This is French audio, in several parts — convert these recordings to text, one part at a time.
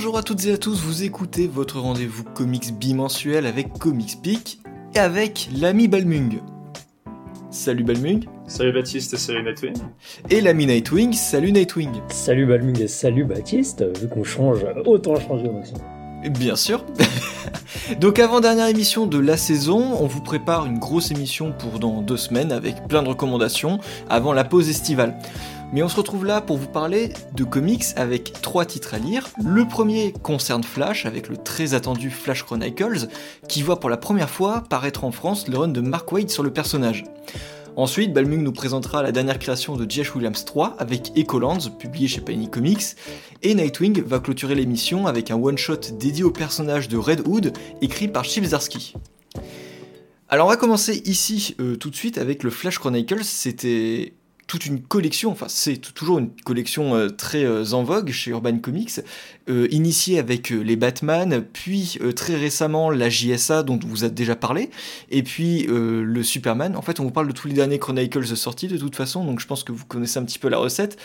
Bonjour à toutes et à tous, vous écoutez votre rendez-vous comics bimensuel avec Comics Peak et avec l'ami Balmung. Salut Balmung. Salut Baptiste, salut Nightwing. Et l'ami Nightwing, salut Nightwing. Salut Balmung et salut Baptiste, vu qu'on change, autant changer au maximum. Bien sûr. Donc avant dernière émission de la saison, on vous prépare une grosse émission pour dans deux semaines avec plein de recommandations avant la pause estivale. Mais on se retrouve là pour vous parler de comics avec trois titres à lire. Le premier concerne Flash avec le très attendu Flash Chronicles qui voit pour la première fois paraître en France le run de Mark Waid sur le personnage. Ensuite, Balmung nous présentera la dernière création de J.H. Williams 3 avec Ecolands, publié chez Panini Comics, et Nightwing va clôturer l'émission avec un one-shot dédié au personnage de Red Hood, écrit par Chip Zdarsky. Alors on va commencer ici euh, tout de suite avec le Flash Chronicles, c'était toute une collection, enfin c'est toujours une collection euh, très euh, en vogue chez Urban Comics, euh, initiée avec les Batman, puis très récemment la JSA dont vous avez déjà parlé, et puis le Superman. En fait, on vous parle de tous les derniers Chronicles sortis de toute façon, donc je pense que vous connaissez un petit peu la recette.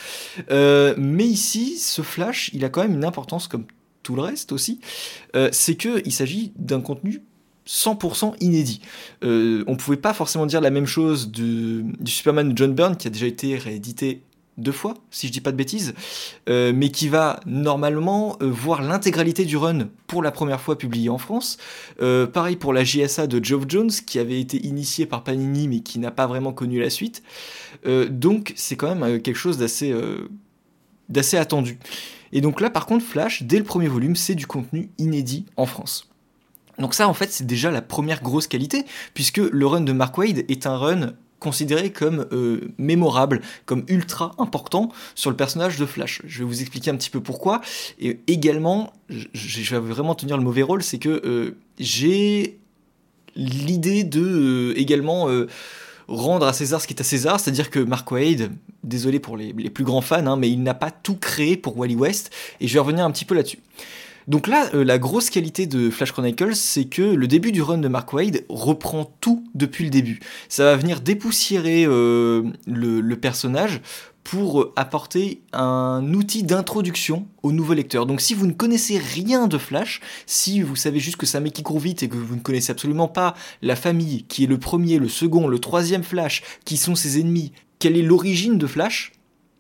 mais ici, ce Flash, il a quand même une importance comme tout le reste aussi, c'est que il s'agit d'un contenu 100% inédit. Euh, on pouvait pas forcément dire la même chose du Superman de John Byrne qui a déjà été réédité deux fois, si je dis pas de bêtises, euh, mais qui va normalement euh, voir l'intégralité du run pour la première fois publié en France. Euh, pareil pour la JSA de Geoff Jones, qui avait été initiée par Panini, mais qui n'a pas vraiment connu la suite. donc c'est quand même quelque chose d'assez d'assez attendu. Et donc là, par contre, Flash, dès le premier volume, c'est du contenu inédit en France. Donc ça, en fait, c'est déjà la première grosse qualité, puisque le run de Mark Wade est un run considéré comme euh, mémorable, comme ultra important sur le personnage de Flash. Je vais vous expliquer un petit peu pourquoi. Et également, je, vais vraiment tenir le mauvais rôle, c'est que euh, j'ai l'idée de euh, également rendre à César ce qui est à César, c'est-à-dire que Mark Wade, désolé pour les, plus grands fans, hein, mais il n'a pas tout créé pour Wally West, et je vais revenir un petit peu là-dessus. Donc là, euh, la grosse qualité de Flash Chronicles, c'est que le début du run de Mark Wade reprend tout depuis le début. Ça va venir dépoussiérer euh, le, personnage pour apporter un outil d'introduction au nouveau lecteur. Donc si vous ne connaissez rien de Flash, si vous savez juste que un mec qui court vite et que vous ne connaissez absolument pas la famille, qui est le premier, le second, le troisième Flash, qui sont ses ennemis, quelle est l'origine de Flash,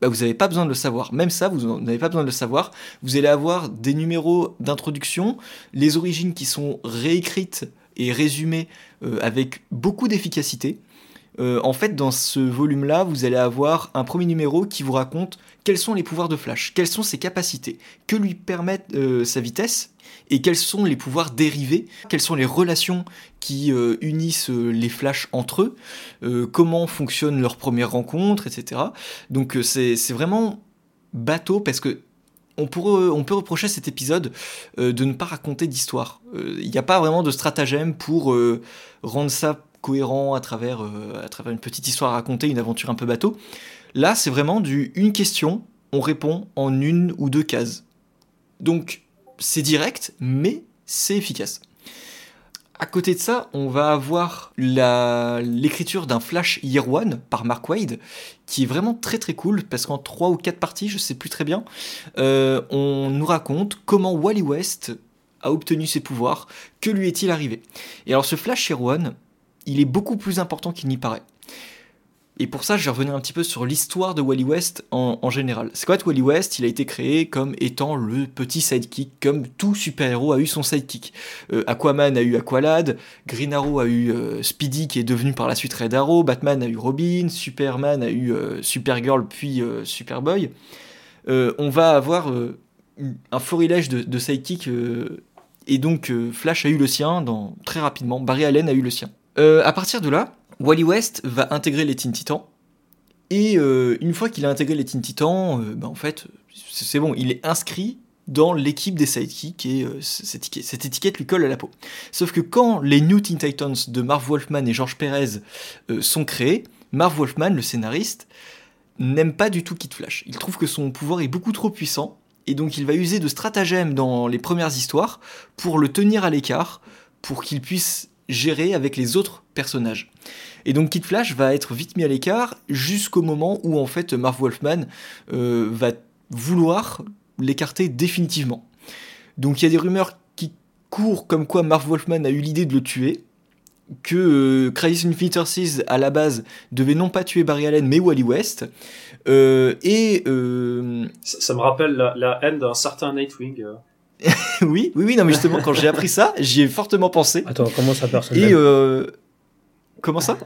bah, vous n'avez pas besoin de le savoir. Même ça, vous n'avez pas besoin de le savoir. Vous allez avoir des numéros d'introduction, les origines qui sont réécrites et résumées euh, avec beaucoup d'efficacité. Euh, en fait, dans ce volume-là, vous allez avoir un premier numéro qui vous raconte quels sont les pouvoirs de Flash, quelles sont ses capacités, que lui permettent euh, sa vitesse, et quels sont les pouvoirs dérivés, quelles sont les relations qui euh, unissent les Flash entre eux, comment fonctionne leur première rencontre, etc. Donc c'est vraiment bateau parce que on, on peut reprocher cet épisode de ne pas raconter d'histoire. Il n'y a pas vraiment de stratagème pour rendre ça cohérent à travers, euh, à travers une petite histoire à raconter, une aventure un peu bateau. Là, c'est vraiment du une question, on répond en une ou deux cases. Donc, c'est direct, mais c'est efficace. À côté de ça, on va avoir l'écriture d'un Flash Year One par Mark Wade, qui est vraiment très très cool, parce qu'en trois ou quatre parties, je sais plus très bien, euh, on nous raconte comment Wally West a obtenu ses pouvoirs, que lui est-il arrivé. Et alors ce Flash Year One, il est beaucoup plus important qu'il n'y paraît. Et pour ça, je vais revenir un petit peu sur l'histoire de Wally West en, général. C'est quoi Wally West? Il a été créé comme étant le petit sidekick, comme tout super-héros a eu son sidekick. Euh, Aquaman a eu Aqualad, Green Arrow a eu euh, Speedy qui est devenu par la suite Red Arrow, Batman a eu Robin, Superman a eu euh, Supergirl puis Superboy. on va avoir un florilège de, de sidekick et donc Flash a eu le sien très rapidement, Barry Allen a eu le sien. À partir de là, Wally West va intégrer les Teen Titans. Et euh, une fois qu'il a intégré les Teen Titans, euh, bah, en fait, c'est bon, il est inscrit dans l'équipe des sidekicks et cette, étiquette, lui colle à la peau. Sauf que quand les New Teen Titans de Marv Wolfman et George Perez sont créés, Marv Wolfman, le scénariste, n'aime pas du tout Kid Flash. Il trouve que son pouvoir est beaucoup trop puissant et donc il va user de stratagèmes dans les premières histoires pour le tenir à l'écart, pour qu'il puisse gérer avec les autres personnages. Et donc Kid Flash va être vite mis à l'écart jusqu'au moment où en fait Marv Wolfman euh, va vouloir l'écarter définitivement. Donc il y a des rumeurs qui courent comme quoi Marv Wolfman a eu l'idée de le tuer, que euh, Crisis Infinite Earths à la base devait non pas tuer Barry Allen mais Wally West. Euh, et Ça, me rappelle la haine d'un certain Nightwing. oui, oui, oui, non mais justement quand j'ai appris ça, j'y ai fortement pensé. Attends, comment ça Et personnellement euh, comment ça?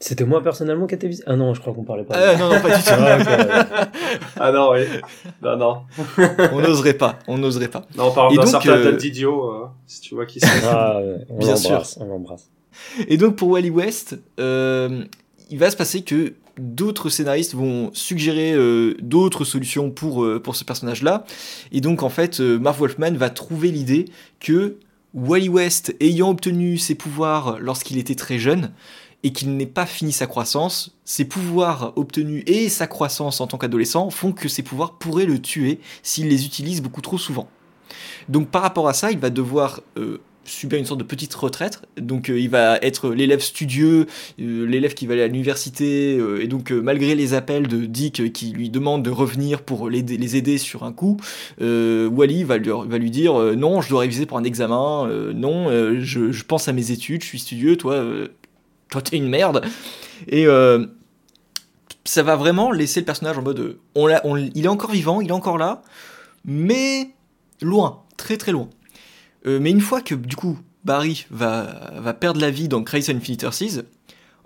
C'était moi personnellement qui étais visé? Ah non, je crois qu'on parlait pas. Euh, Non, non, pas du tout. Ah. Ah non, oui. Non, non. On n'oserait pas, on n'oserait pas. Non, on parle Et d'un certain euh, Dan Didio, euh, si tu vois qui c'est. Ah, ouais, on Bien sûr. on l'embrasse. Et donc pour Wally West, euh, il va se passer que d'autres scénaristes vont suggérer euh, d'autres solutions pour, euh, pour ce personnage-là. Et donc en fait, euh, Marv Wolfman va trouver l'idée que Wally West, ayant obtenu ses pouvoirs lorsqu'il était très jeune, et qu'il n'ait pas fini sa croissance, ses pouvoirs obtenus et sa croissance en tant qu'adolescent font que ses pouvoirs pourraient le tuer s'il les utilise beaucoup trop souvent. Donc par rapport à ça, il va devoir subir une sorte de petite retraite. Donc euh, il va être l'élève studieux, euh, l'élève qui va aller à l'université, euh, et donc malgré les appels de Dick qui lui demande de revenir pour les aider sur un coup, Wally va lui, dire non, je dois réviser pour un examen, non, je, pense à mes études, je suis studieux, toi, toi t'es une merde. Et ça va vraiment laisser le personnage en mode il est encore vivant, il est encore là, mais loin, très très loin. Euh, mais une fois que du coup Barry va, perdre la vie dans Crisis Infinite Earths,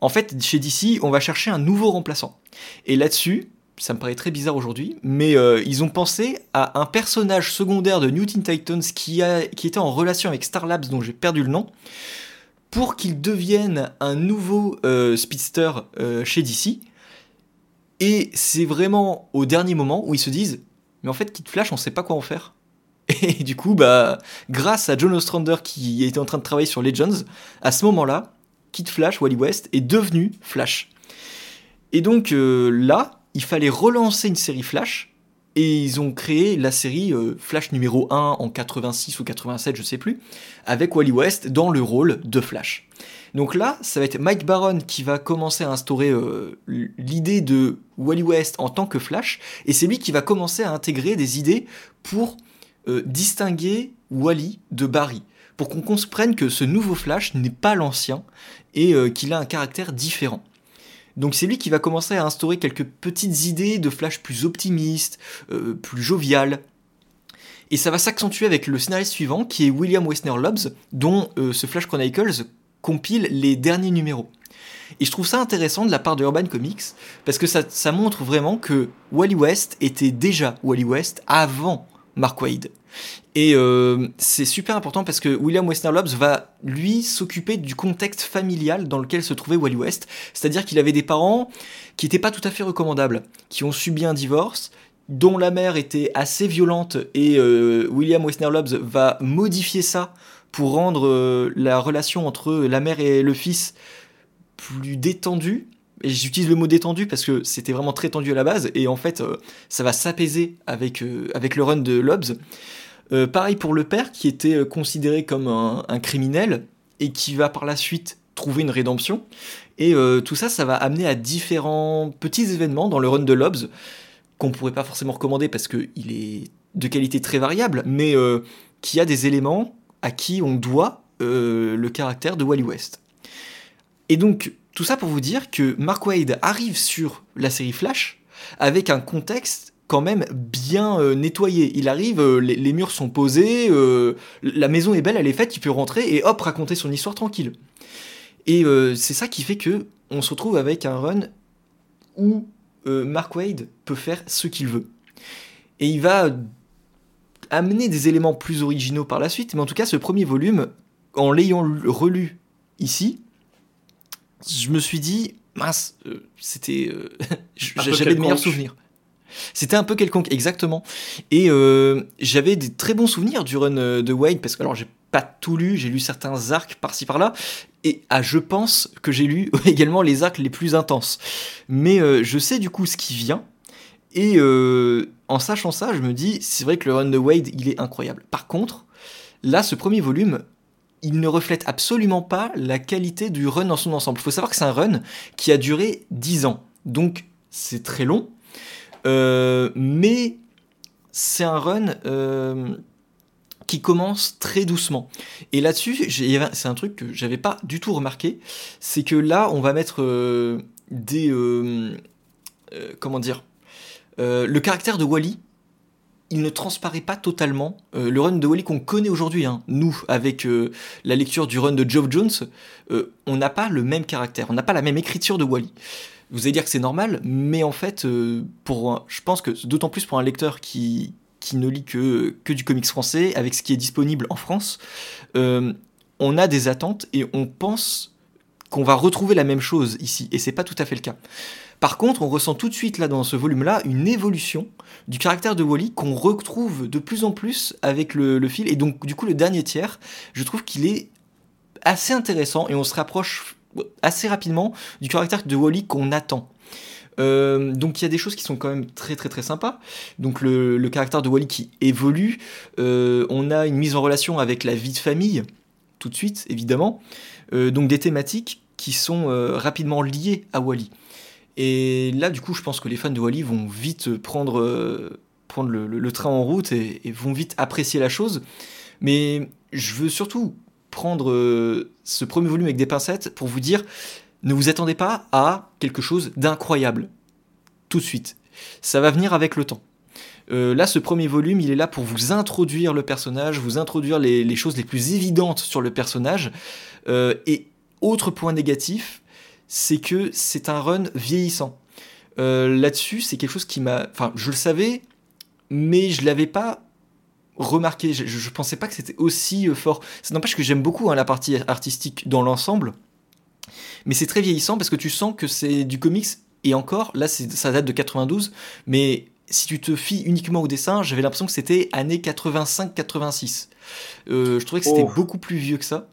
en fait chez DC on va chercher un nouveau remplaçant. Et là-dessus, ça me paraît très bizarre aujourd'hui, mais euh, ils ont pensé à un personnage secondaire de New Titans qui, était en relation avec Star Labs dont j'ai perdu le nom, pour qu'il devienne un nouveau euh, speedster chez DC. Et c'est vraiment au dernier moment où ils se disent, mais en fait Kid Flash on sait pas quoi en faire. Et du coup, bah, grâce à John Ostrander qui était en train de travailler sur Legends, à ce moment-là, Kid Flash, Wally West, est devenu Flash. Et donc euh, là, il fallait relancer une série Flash, et ils ont créé la série euh, Flash numéro 1 en 86 ou 87, je sais plus, avec Wally West dans le rôle de Flash. Donc là, ça va être Mike Baron qui va commencer à instaurer euh, l'idée de Wally West en tant que Flash, et c'est lui qui va commencer à intégrer des idées pour euh, distinguer Wally de Barry, pour qu'on comprenne que ce nouveau Flash n'est pas l'ancien et euh, qu'il a un caractère différent. Donc c'est lui qui va commencer à instaurer quelques petites idées de Flash plus optimistes, euh, plus jovial. Et ça va s'accentuer avec le scénariste suivant qui est William Westner Lobbs, dont euh, ce Flash Chronicles compile les derniers numéros. Et je trouve ça intéressant de la part de Urban Comics, parce que ça montre vraiment que Wally West était déjà Wally West avant Mark Wade. Et euh, c'est super important parce que William Westner Lobbs va, lui, s'occuper du contexte familial dans lequel se trouvait Wally West. C'est-à-dire qu'il avait des parents qui n'étaient pas tout à fait recommandables, qui ont subi un divorce, dont la mère était assez violente, et euh, William Westner Lobbs va modifier ça pour rendre euh, la relation entre la mère et le fils plus détendue. J'utilise le mot détendu parce que c'était vraiment très tendu à la base, et en fait, euh, ça va s'apaiser avec, euh, avec le run de Lobbs. Euh, pareil pour le père qui était considéré comme un, criminel et qui va par la suite trouver une rédemption. Et tout ça, ça va amener à différents petits événements dans le run de Lobbs qu'on pourrait pas forcément recommander parce qu'il est de qualité très variable, mais qui a des éléments à qui on doit le caractère de Wally West. Et donc, tout ça pour vous dire que Mark Wade arrive sur la série Flash avec un contexte quand même bien euh, nettoyé. Il arrive, euh, les, murs sont posés, euh, la maison est belle, elle est faite, il peut rentrer et hop, raconter son histoire tranquille. Et c'est ça qui fait que on se retrouve avec un run où Mark Wade peut faire ce qu'il veut. Et il va amener des éléments plus originaux par la suite, mais en tout cas, ce premier volume, en l'ayant relu ici, je me suis dit, mince, euh, c'était. euh, j'avais de meilleurs souvenirs. C'était un peu quelconque, exactement. Et euh, j'avais des très bons souvenirs du run de Wade, parce que alors j'ai pas tout lu, j'ai lu certains arcs par-ci par-là, et ah, je pense que j'ai lu également les arcs les plus intenses. Mais euh, je sais du coup ce qui vient, et euh, en sachant ça, je me dis, c'est vrai que le run de Wade, il est incroyable. Par contre, là, ce premier volume, il ne reflète absolument pas la qualité du run dans son ensemble. Il faut savoir que c'est un run qui a duré 10 ans, donc c'est très long, euh, mais c'est un run euh, qui commence très doucement. Et là-dessus, c'est un truc que j'avais pas du tout remarqué, c'est que là, on va mettre euh, des... Comment dire Le caractère de Wally, il ne transparaît pas totalement. le run de Wally qu'on connaît aujourd'hui, hein, nous, avec la lecture du run de Geoff Jones, on n'a pas le même caractère, on n'a pas la même écriture de Wally. Vous allez dire que c'est normal, mais en fait, pour je pense que d'autant plus pour un lecteur qui, qui ne lit que, que du comics français, avec ce qui est disponible en France, euh, on a des attentes et on pense qu'on va retrouver la même chose ici, et c'est pas tout à fait le cas. Par contre, on ressent tout de suite là dans ce volume-là une évolution du caractère de Wally qu'on retrouve de plus en plus avec le, fil, et donc du coup le dernier tiers, je trouve qu'il est assez intéressant et on se rapproche assez rapidement du caractère de Wally qu'on attend. Euh, donc il y a des choses qui sont quand même très très très sympas. Donc le, caractère de Wally qui évolue. Euh, on a une mise en relation avec la vie de famille, tout de suite évidemment. Euh, donc des thématiques qui sont rapidement liées à Wally. Et là du coup je pense que les fans de Wally vont vite prendre, prendre le, train en route et, vont vite apprécier la chose. Mais je veux surtout prendre ce premier volume avec des pincettes pour vous dire ne vous attendez pas à quelque chose d'incroyable. Tout de suite. Ça va venir avec le temps. Euh, là, ce premier volume, il est là pour vous introduire le personnage, vous introduire les, choses les plus évidentes sur le personnage. Euh, et autre point négatif, c'est que c'est un run vieillissant. Euh, là-dessus, c'est quelque chose qui m'a... Enfin, je le savais, mais je l'avais pas remarqué. Je, ne pensais pas que c'était aussi fort. Ça n'empêche que j'aime beaucoup hein, la partie artistique dans l'ensemble. Mais c'est très vieillissant parce que tu sens que c'est du comics, et encore, là ça date de 92, mais si tu te fies uniquement au dessin, j'avais l'impression que c'était années 85-86. Euh, je trouvais que c'était oh. beaucoup plus vieux que ça.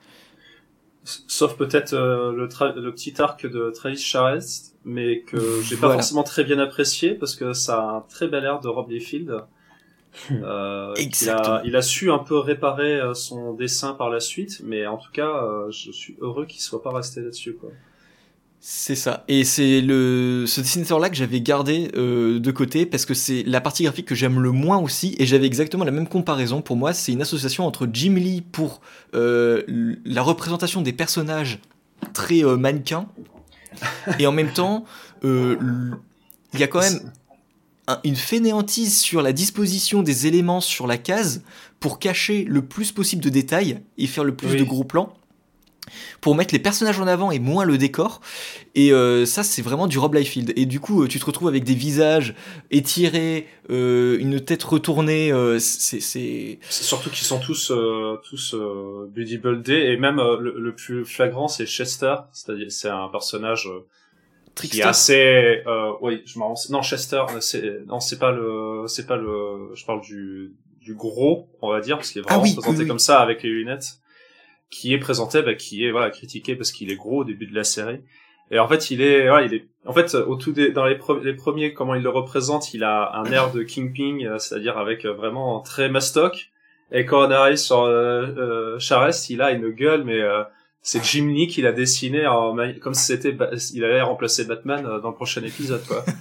Sauf peut-être euh, le, le, petit arc de Travis Charest, mais que j'ai pas forcément très bien apprécié parce que ça a un très bel air de Rob Liefeld. Euh, il, a, il, a, su un peu réparer euh, son dessin par la suite, mais en tout cas, euh, je suis heureux qu'il soit pas resté là-dessus. Quoi. C'est ça. Et c'est le ce dessinateur-là que j'avais gardé euh, de côté parce que c'est la partie graphique que j'aime le moins aussi. Et j'avais exactement la même comparaison. Pour moi, c'est une association entre Jim Lee pour euh, la représentation des personnages très euh, mannequins et en même temps, il y a quand même une fainéantise sur la disposition des éléments sur la case pour cacher le plus possible de détails et faire le plus de gros plans pour mettre les personnages en avant et moins le décor. Et euh, ça, c'est vraiment du Rob Liefeld. Et du coup, euh, tu te retrouves avec des visages étirés, euh, une tête retournée. c'est surtout qu'ils sont tous tous Buddy et même le, plus flagrant, c'est Chester. C'est-à-dire, c'est un personnage qui est assez euh, oui je m'en non Chester c'est non c'est pas le c'est pas le je parle du du gros on va dire parce qu'il est ah vraiment présenté comme ça avec les lunettes qui est présenté bah, qui est voilà critiqué parce qu'il est gros au début de la série et en fait il est voilà, il est en fait au tout des, dans les, premiers comment il le représente il a un air de Kingpin euh, c'est-à-dire avec euh, vraiment très mastoc et quand on arrive sur euh, euh Charest il a une gueule mais c'est Jim Lee qui l'a dessiné en, comme si c'était il allait remplacer Batman euh, dans le prochain épisode quoi.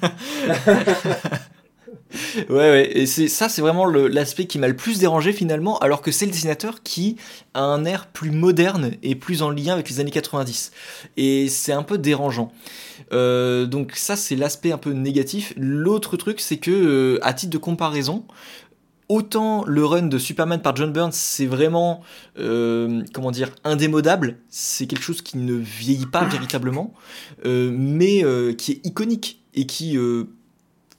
ouais ouais et c'est ça c'est vraiment l'aspect qui m'a le plus dérangé finalement alors que c'est le dessinateur qui a un air plus moderne et plus en lien avec les années 90 et c'est un peu dérangeant. Euh, donc ça c'est l'aspect un peu négatif. L'autre truc c'est que euh, à titre de comparaison, autant le run de Superman par John Burns, c'est vraiment, euh, comment dire, indémodable. C'est quelque chose qui ne vieillit pas véritablement, mais qui est iconique et qui,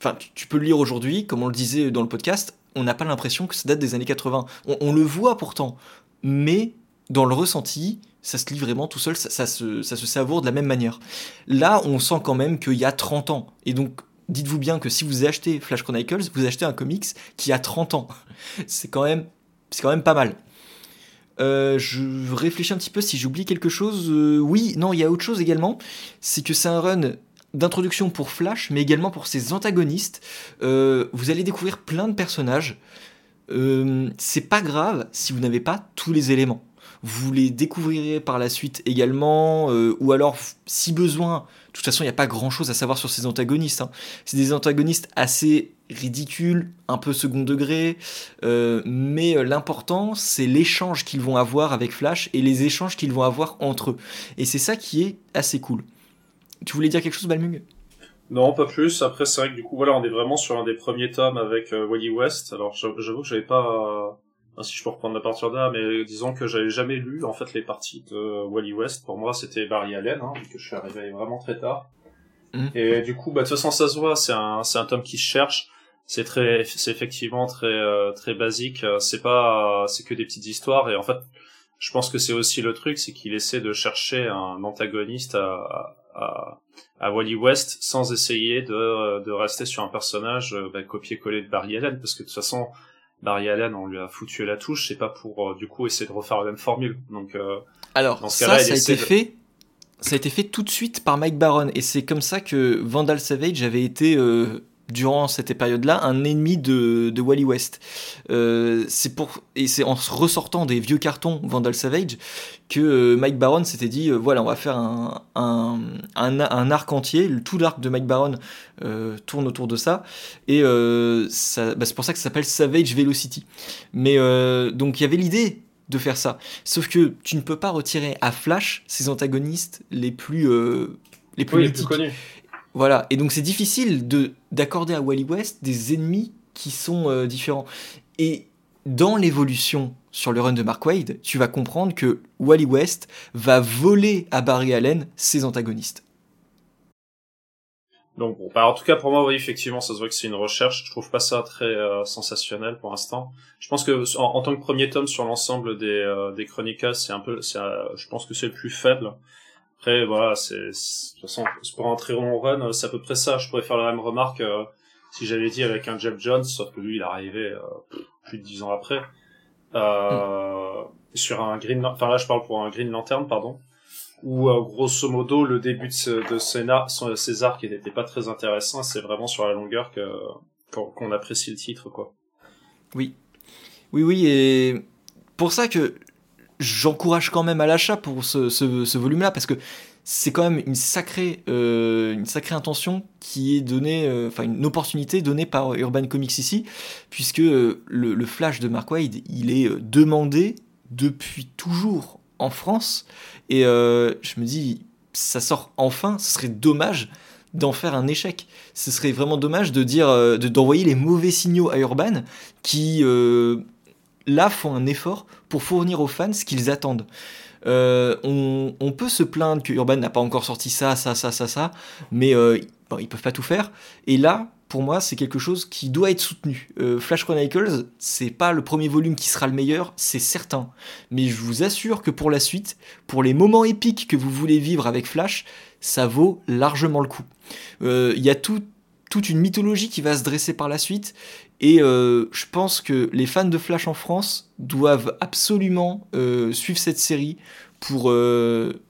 enfin, tu, peux le lire aujourd'hui, comme on le disait dans le podcast, on n'a pas l'impression que ça date des années 80. On, le voit pourtant, mais dans le ressenti, ça se lit vraiment tout seul, ça, se, savoure de la même manière. Là, on sent quand même qu'il y a 30 ans. Et donc, dites-vous bien que si vous achetez Flash Chronicles, vous achetez un comics qui a 30 ans. C'est quand même, c'est quand même pas mal. Euh, je réfléchis un petit peu si j'oublie quelque chose. Euh, oui, non, il y a autre chose également. C'est que c'est un run d'introduction pour Flash, mais également pour ses antagonistes. Euh, vous allez découvrir plein de personnages. c'est pas grave si vous n'avez pas tous les éléments. Vous les découvrirez par la suite également, ou alors, si besoin, de toute façon, il n'y a pas grand chose à savoir sur ces antagonistes. Hein. C'est des antagonistes assez ridicule, un peu second degré, euh, mais euh, l'important c'est l'échange qu'ils vont avoir avec Flash et les échanges qu'ils vont avoir entre eux. Et c'est ça qui est assez cool. Tu voulais dire quelque chose, Balmung? Non, pas plus. Après, c'est vrai que du coup, voilà, on est vraiment sur un des premiers tomes avec euh, Wally West. Alors, j'avoue que j'avais pas, si je peux reprendre la partir là, mais disons que j'avais jamais lu en fait les parties de Wally West. Pour moi, c'était Barry Allen, hein, vu que je suis arrivé vraiment très tard. Mmh. Et du coup, bah, de toute façon, ça se voit, c'est un, c'est un tome qui se cherche c'est très c'est effectivement très euh, très basique c'est pas c'est que des petites histoires et en fait je pense que c'est aussi le truc c'est qu'il essaie de chercher un antagoniste à, à, à Wally West sans essayer de de rester sur un personnage euh, bah, copier-coller de Barry Allen parce que de toute façon Barry Allen on lui a foutu la touche c'est pas pour euh, du coup essayer de refaire la même formule. Donc alors dans ce ça ça a été fait ça a été fait tout de suite par Mike Baron et c'est comme ça que Vandal Savage avait été durant cette période-là un ennemi de, de Wally West. Euh, c'est pour et c'est en ressortant des vieux cartons Vandal Savage que euh, Mike Baron s'était dit euh, voilà on va faire un, un, un, arc entier, tout l'arc de Mike Baron tourne autour de ça et ça, bah, c'est pour ça que ça s'appelle Savage Velocity. Mais donc il y avait l'idée de faire ça, sauf que tu ne peux pas retirer à Flash ses antagonistes les plus les plus, les plus connus. Voilà, et donc c'est difficile de d'accorder à Wally West des ennemis qui sont euh, différents. Et dans l'évolution sur le run de Mark Wade, tu vas comprendre que Wally West va voler à Barry Allen ses antagonistes. Donc bah en tout cas pour moi oui effectivement ça se voit que c'est une recherche. Je trouve pas ça très euh, sensationnel pour l'instant. Je pense que en, tant que premier tome sur l'ensemble des euh, c'est un peu c'est je pense que c'est le plus faible. Après, voilà, c'est, de toute façon, pour un très long run, c'est à peu près ça. Je pourrais faire la même remarque euh, si j'avais dit avec un Jeff Jones, sauf que lui, il est arrivé euh, plus de dix ans après. Euh, sur un Green, enfin là, je parle pour un Green Lantern, pardon. Où, euh, grosso modo, le début de, ces arcs n'était pas très intéressant. C'est vraiment sur la longueur que, qu'on apprécie le titre, quoi. Oui. Oui, oui, et pour ça que j'encourage quand même à l'achat pour ce, volume-là parce que c'est quand même une sacrée, euh, intention qui est donnée, euh, enfin une opportunité donnée par Urban Comics ici, puisque euh, le, Flash de Mark Wade, il est demandé depuis toujours en France, et je me dis, ça sort enfin, ce serait dommage d'en faire un échec. Ce serait vraiment dommage de dire, d'envoyer les mauvais signaux à Urban qui là font un effort pour fournir aux fans ce qu'ils attendent. Euh, on, peut se plaindre que Urban n'a pas encore sorti ça, ça, ça, ça, ça, mais euh, ils peuvent pas tout faire. Et là, pour moi, c'est quelque chose qui doit être soutenu. Euh, Flash Chronicles, c'est pas le premier volume qui sera le meilleur, c'est certain. Mais je vous assure que pour la suite, pour les moments épiques que vous voulez vivre avec Flash, ça vaut largement le coup. Il y a toute une mythologie qui va se dresser par la suite et euh, je pense que les fans de Flash en France doivent absolument euh, suivre cette série pour, euh,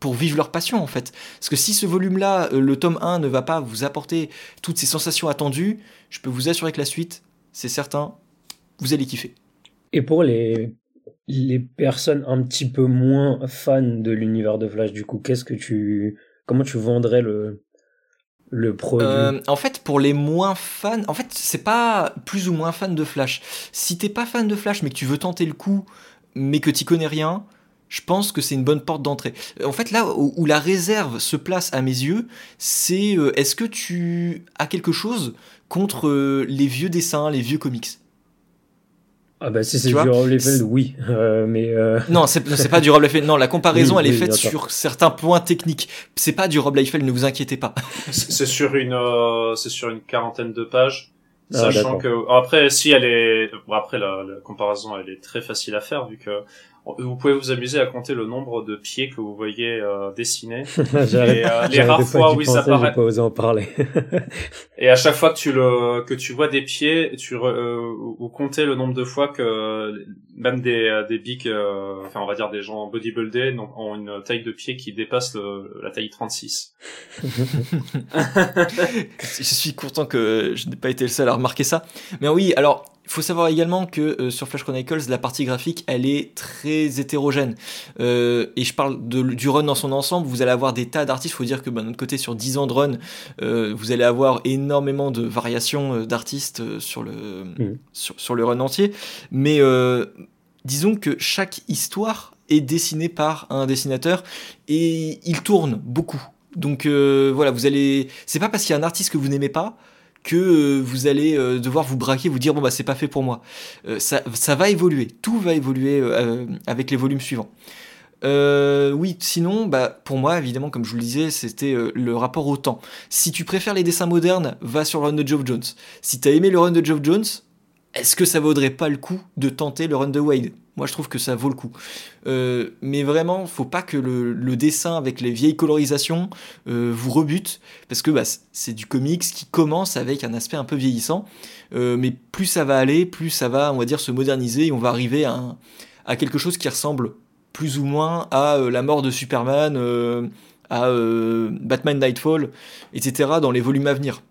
pour vivre leur passion en fait. Parce que si ce volume-là, le tome 1, ne va pas vous apporter toutes ces sensations attendues, je peux vous assurer que la suite, c'est certain, vous allez kiffer. Et pour les, les personnes un petit peu moins fans de l'univers de Flash, du coup, qu'est-ce que tu. Comment tu vendrais le, le euh, En fait, pour les moins fans, en fait, c'est pas plus ou moins fan de Flash. Si t'es pas fan de Flash, mais que tu veux tenter le coup, mais que t'y connais rien, je pense que c'est une bonne porte d'entrée. En fait, là où, la réserve se place à mes yeux, c'est euh, est-ce que tu as quelque chose contre euh, les vieux dessins, les vieux comics? Ah bah si c'est du Rob Liefeld, oui, euh, mais euh... non c'est c'est pas du Rob. Non, la comparaison elle est faite sur certains points techniques. C'est pas du Rob Liefeld, ne vous inquiétez pas. c'est sur une euh, c'est sur une quarantaine de pages, ah, sachant que après si elle est bon, après la, la, comparaison elle est très facile à faire vu que vous pouvez vous amuser à compter le nombre de pieds que vous voyez euh, dessinés et euh, les rares fois où ils apparaissent. Pas osé en parler. et à chaque fois que tu le que tu vois des pieds, tu euh, ou compter le nombre de fois que même des euh, des big, euh, enfin on va dire des gens bodybuildés ont une taille de pied qui dépasse le, la taille 36. je suis content que je n'ai pas été le seul à remarquer ça. Mais oui, alors faut savoir également que sur Flash Chronicles, la partie graphique, elle est très hétérogène. et je parle de, du run dans son ensemble. Vous allez avoir des tas d'artistes. Il faut dire que bah, de notre côté, sur 10 ans de run, vous allez avoir énormément de variations d'artistes sur le mmh. sur, sur, le run entier. Mais disons que chaque histoire est dessinée par un dessinateur et il tourne beaucoup. Donc euh, voilà, vous allez. C'est pas parce qu'il y a un artiste que vous n'aimez pas que euh, vous allez euh, devoir vous braquer, vous dire bon bah c'est pas fait pour moi. Ça, ça, va évoluer, tout va évoluer avec les volumes suivants. oui, sinon, bah, pour moi, évidemment, comme je vous le disais, c'était le rapport au temps. Si tu préfères les dessins modernes, va sur le run de Geoff Jones. Si tu as aimé le run de Geoff Jones, est-ce que ça vaudrait pas le coup de tenter le run de Wade Moi, je trouve que ça vaut le coup. Euh, mais vraiment, faut pas que le, dessin avec les vieilles colorisations euh, vous rebute, parce que bah, c'est du comics qui commence avec un aspect un peu vieillissant. Euh, mais plus ça va aller, plus ça va, on va dire, se moderniser, et on va arriver à, quelque chose qui ressemble plus ou moins à la mort de Superman, à Batman Nightfall, etc. dans les volumes à venir.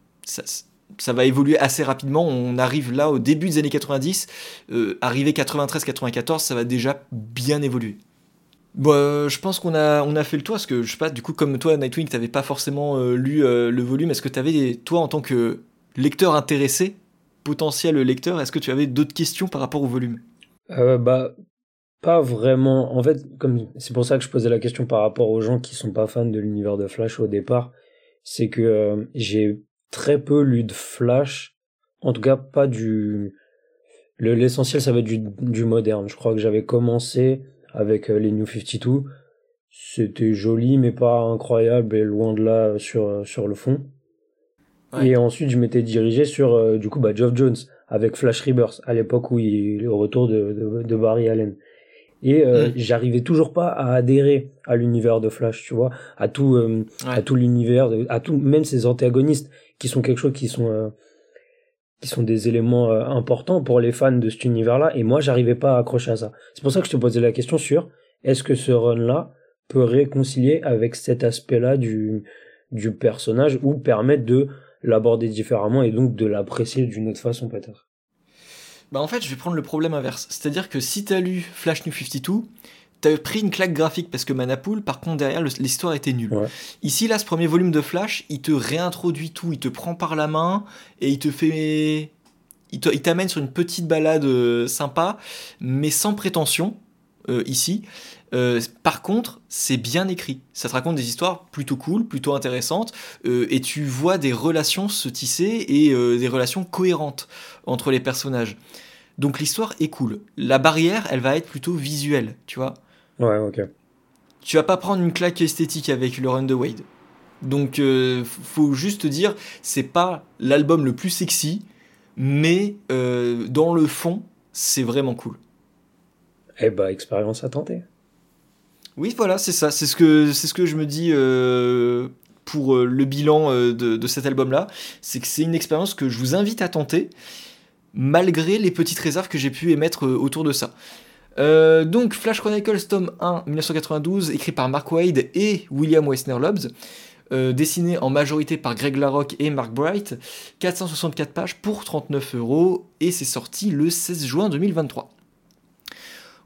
Ça va évoluer assez rapidement. On arrive là au début des années 90, euh, arrivé 93-94, ça va déjà bien évoluer. Bon, euh, je pense qu'on a, on a fait le tour, parce que je sais pas, du coup, comme toi, Nightwing, t'avais pas forcément euh, lu le volume, est-ce que tu avais, toi, en tant que lecteur intéressé, potentiel lecteur, est-ce que tu avais d'autres questions par rapport au volume? Bah, pas vraiment. En fait, comme c'est pour ça que je posais la question par rapport aux gens qui sont pas fans de l'univers de Flash au départ, c'est que j'ai très peu lu de Flash. En tout cas, pas du. L'essentiel, ça va être du, du moderne. Je crois que j'avais commencé avec euh, les New 52. C'était joli, mais pas incroyable, et loin de là sur, sur le fond. Et ensuite, je m'étais dirigé sur, euh, du coup, bah, Geoff Jones, avec Flash Rebirth, à l'époque où il, au retour de, de, de Barry Allen. Et euh, mm. j'arrivais toujours pas à adhérer à l'univers de Flash, tu vois, à tout, à tout l'univers, à tout, même ses antagonistes qui sont quelque chose qui sont euh, qui sont des éléments euh, importants pour les fans de cet univers-là. Et moi, j'arrivais pas à accrocher à ça. C'est pour ça que je te posais la question sur est-ce que ce run-là peut réconcilier avec cet aspect-là du du personnage ou permettre de l'aborder différemment et donc de l'apprécier d'une autre façon peut-être? Bah en fait, je vais prendre le problème inverse. C'est-à-dire que si t'as lu Flash New 52, t'as pris une claque graphique parce que Manapool, par contre, derrière, l'histoire était nulle. Ici, là, ce premier volume de Flash, il te réintroduit tout, il te prend par la main et il te fait. Il t'amène sur une petite balade euh, sympa, mais sans prétention, euh, ici. Euh, par contre, c'est bien écrit. Ça te raconte des histoires plutôt cool, plutôt intéressantes, et tu vois des relations se tisser et des relations cohérentes entre les personnages. Donc l'histoire est cool. La barrière, elle va être plutôt visuelle, tu vois. Ouais, ok. Tu vas pas prendre une claque esthétique avec le Run de Wade. Donc, euh, faut juste dire, c'est pas l'album le plus sexy, mais euh, dans le fond, c'est vraiment cool. Eh bah, expérience à tenter. Oui, voilà, c'est ça. C'est ce que c'est ce que je me dis euh, pour le bilan de, de cet album-là. C'est que c'est une expérience que je vous invite à tenter, malgré les petites réserves que j'ai pu émettre autour de ça. Euh, donc Flash Chronicles tome 1 1992 écrit par Mark Wade et William Wessner Lobbs euh, dessiné en majorité par Greg Larocque et Mark Bright. 464 pages pour 39 euros et c'est sorti le 16 juin 2023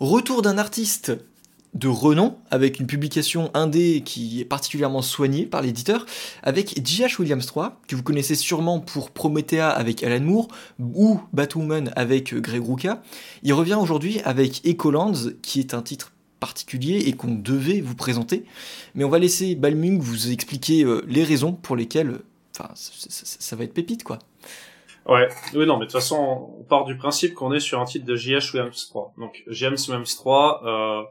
Retour d'un artiste de renom, avec une publication indé qui est particulièrement soignée par l'éditeur, avec J.H. Williams 3, que vous connaissez sûrement pour Promethea avec Alan Moore, ou Batwoman avec Greg Rucka. Il revient aujourd'hui avec Ecolands, qui est un titre particulier et qu'on devait vous présenter. Mais on va laisser Balmung vous expliquer euh, les raisons pour lesquelles enfin, ça va être pépite, quoi. Ouais, oui, non, mais de toute façon, on part du principe qu'on est sur un titre de J.H. Williams 3. Donc, James Williams 3, euh,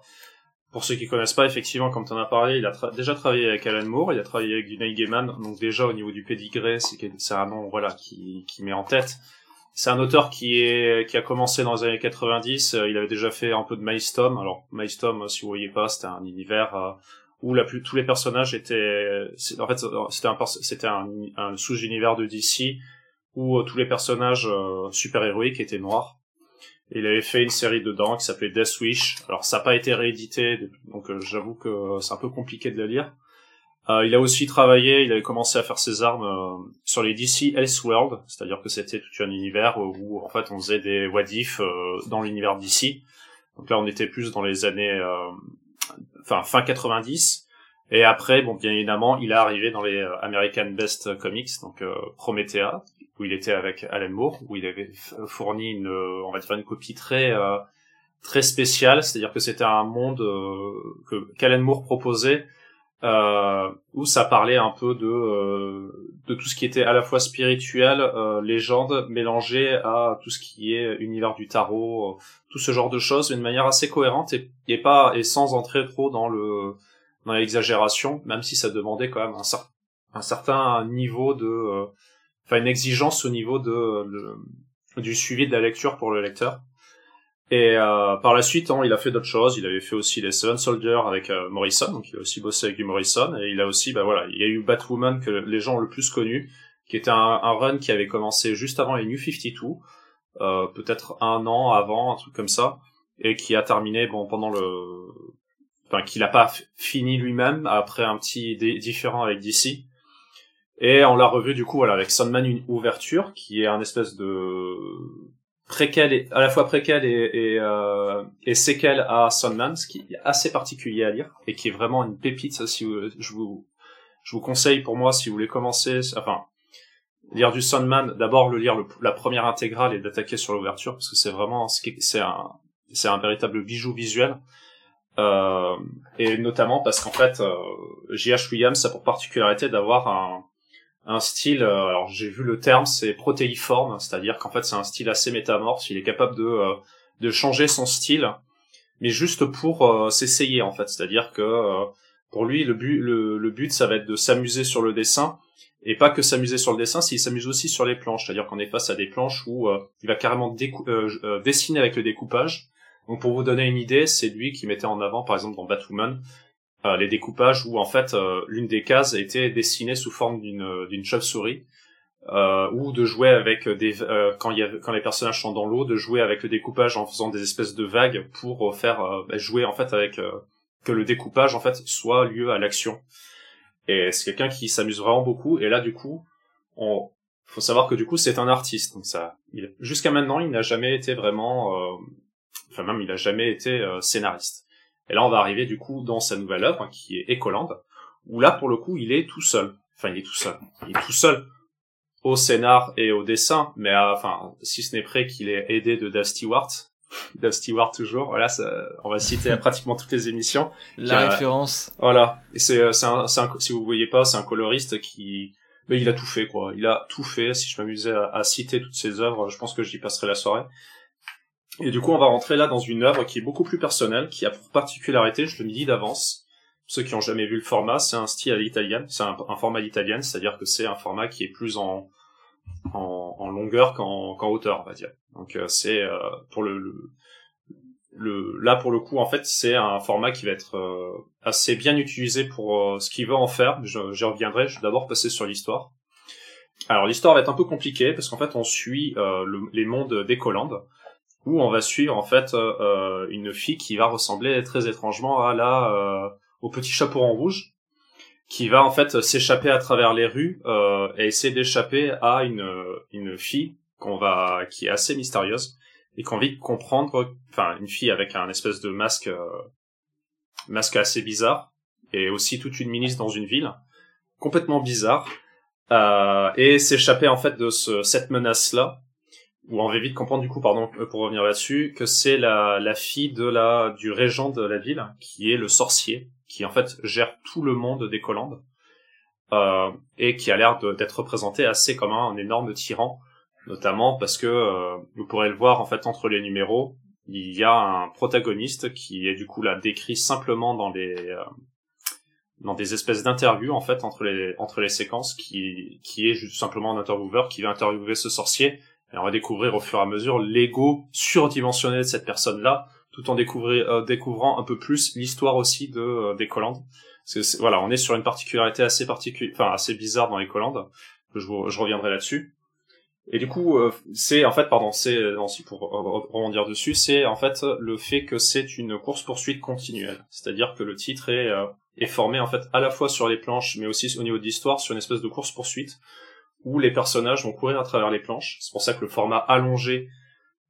pour ceux qui connaissent pas, effectivement, comme tu en as parlé, il a déjà travaillé avec Alan Moore, il a travaillé avec Neil Gaiman, donc déjà au niveau du pédigré, c'est un nom voilà qui, qui met en tête. C'est un auteur qui est qui a commencé dans les années 90. Euh, il avait déjà fait un peu de Maelstrom. Alors Maelstrom, si vous voyez pas, c'était un univers euh, où la plus tous les personnages étaient. En fait, c'était un c'était un, un sous-univers de DC où euh, tous les personnages super héroïques étaient noirs il avait fait une série dedans qui s'appelait Death Wish. Alors ça n'a pas été réédité, donc euh, j'avoue que c'est un peu compliqué de la lire. Euh, il a aussi travaillé, il avait commencé à faire ses armes euh, sur les DC Elseworld, c'est-à-dire que c'était tout un univers où, en fait on faisait des what if euh, dans l'univers DC. Donc là on était plus dans les années, fin 90. Et après, bon bien évidemment, il est arrivé dans les American Best Comics, donc Promethea, où il était avec Alan Moore, où il avait fourni une, on va dire une copie très très spéciale, c'est-à-dire que c'était un monde que qu'Alan Moore proposait euh, où ça parlait un peu de euh, de tout ce qui était à la fois spirituel, euh, légende, mélangé à tout ce qui est univers du tarot, euh, tout ce genre de choses, d'une manière assez cohérente et pas et sans entrer trop dans le dans l'exagération, même si ça demandait quand même un, un certain niveau de, euh, enfin une exigence au niveau de le, du suivi de la lecture pour le lecteur. Et euh, par la suite, hein, il a fait d'autres choses. Il avait fait aussi les Seven Soldiers avec euh, Morrison, donc il a aussi bossé avec du Morrison. Et il a aussi, bah voilà, il y a eu Batwoman que les gens ont le plus connu, qui était un, un run qui avait commencé juste avant les New 52, euh, peut-être un an avant, un truc comme ça, et qui a terminé bon pendant le, enfin qu'il a pas fini lui-même après un petit différent avec DC. Et on l'a revu du coup voilà avec Sunman une ouverture qui est un espèce de préquel et, à la fois préquel et, et, euh, séquel à Sunman, ce qui est assez particulier à lire et qui est vraiment une pépite. Ça, si je vous je vous conseille pour moi si vous voulez commencer, enfin lire du Sunman, d'abord le lire la première intégrale et d'attaquer sur l'ouverture parce que c'est vraiment c'est un c'est un véritable bijou visuel. Euh, et notamment parce qu'en fait, euh, J.H. Williams a pour particularité d'avoir un, un style, euh, alors j'ai vu le terme, c'est protéiforme, c'est-à-dire qu'en fait c'est un style assez métamorphe, il est capable de, euh, de changer son style, mais juste pour euh, s'essayer en fait, c'est-à-dire que pour lui le but, le, le, but ça va être de s'amuser sur le dessin, et pas que s'amuser sur le dessin, s'il s'amuse aussi sur les planches, c'est-à-dire qu'on est face à des planches où il va carrément dessiner avec le découpage. Donc pour vous donner une idée, c'est lui qui mettait en avant par exemple dans Batwoman euh, les découpages où en fait euh, l'une des cases été dessinée sous forme d'une euh, chauve-souris ou de jouer avec des quand les personnages sont dans l'eau de jouer avec le découpage en faisant des espèces de vagues pour faire bah, jouer en fait avec que le découpage en fait soit lieu à l'action. Et c'est quelqu'un qui s'amuse vraiment beaucoup. Et là du coup on faut savoir que du coup c'est un artiste. Ça jusqu'à maintenant il n'a jamais été vraiment enfin même il a jamais été scénariste et là, on va arriver du coup dans sa nouvelle œuvre, qui est Ecoland, où là, pour le coup, il est tout seul. Enfin, il est tout seul. Il est tout seul au scénar et au dessin, mais euh, enfin, si ce n'est près qu'il est aidé de Dave Stewart. Dave Stewart toujours, voilà, ça, on va citer pratiquement toutes les émissions. La référence. Voilà, et c'est, euh, c'est un, un, si vous voyez pas, c'est un coloriste qui, mais il a tout fait quoi. Il a tout fait. Si je m'amusais à, à, citer toutes ses œuvres, je pense que j'y passerai la soirée. Et du coup, on va rentrer là dans une œuvre qui est beaucoup plus personnelle, qui a pour particularité, je le dis d'avance, ceux qui ont jamais vu le format, c'est un style à c'est un, format à l'italienne, c'est-à-dire que c'est un format qui est plus en, en, longueur qu'en hauteur, on va dire. Donc euh, c'est euh, pour le, le, là pour le coup en fait c'est un format qui va être euh, assez bien utilisé pour ce qu'il veut en faire. J'y reviendrai. Je vais d'abord passer sur l'histoire. Alors l'histoire va être un peu compliquée parce qu'en fait on suit les mondes d'Ecoland où on va suivre en fait euh, euh, une fille qui va ressembler très étrangement à la euh, au petit chapeau en rouge qui va en fait s'échapper à travers les rues euh, et essayer d'échapper à une une fille qu'on va qui est assez mystérieuse et qu'on vite comprendre enfin une fille avec un espèce de masque masque assez bizarre et aussi toute une ministre dans une ville complètement bizarre et s'échapper en fait de ce, cette menace là où on va vite comprendre du coup, pardon, euh, pour revenir là-dessus, que c'est la, la fille de la du régent de la ville, qui est le sorcier, qui en fait gère tout le monde des Colandes, euh, et qui a l'air d'être représenté assez comme un, énorme tyran, notamment parce que euh, vous pourrez le voir en fait entre les numéros, il y a un protagoniste qui est du coup là décrit simplement dans les euh, dans des espèces d'interviews en fait entre les entre les séquences qui qui est juste simplement un intervieweur qui va interviewer ce sorcier et on va découvrir au fur et à mesure l'ego surdimensionné de cette personne-là, tout en euh, découvrant un peu plus l'histoire aussi de euh, des Collandes. Parce que voilà, on est sur une particularité assez particulière, enfin assez bizarre dans les Collandes. Je, je reviendrai là-dessus. Et du coup, euh, c'est en fait, pardon, c'est pour rebondir dessus, c'est en fait le fait que c'est une course poursuite continuelle. C'est-à-dire que le titre est est formé en fait à la fois sur les planches, mais aussi au niveau de l'histoire sur une espèce de course poursuite où les personnages vont courir à travers les planches. C'est pour ça que le format allongé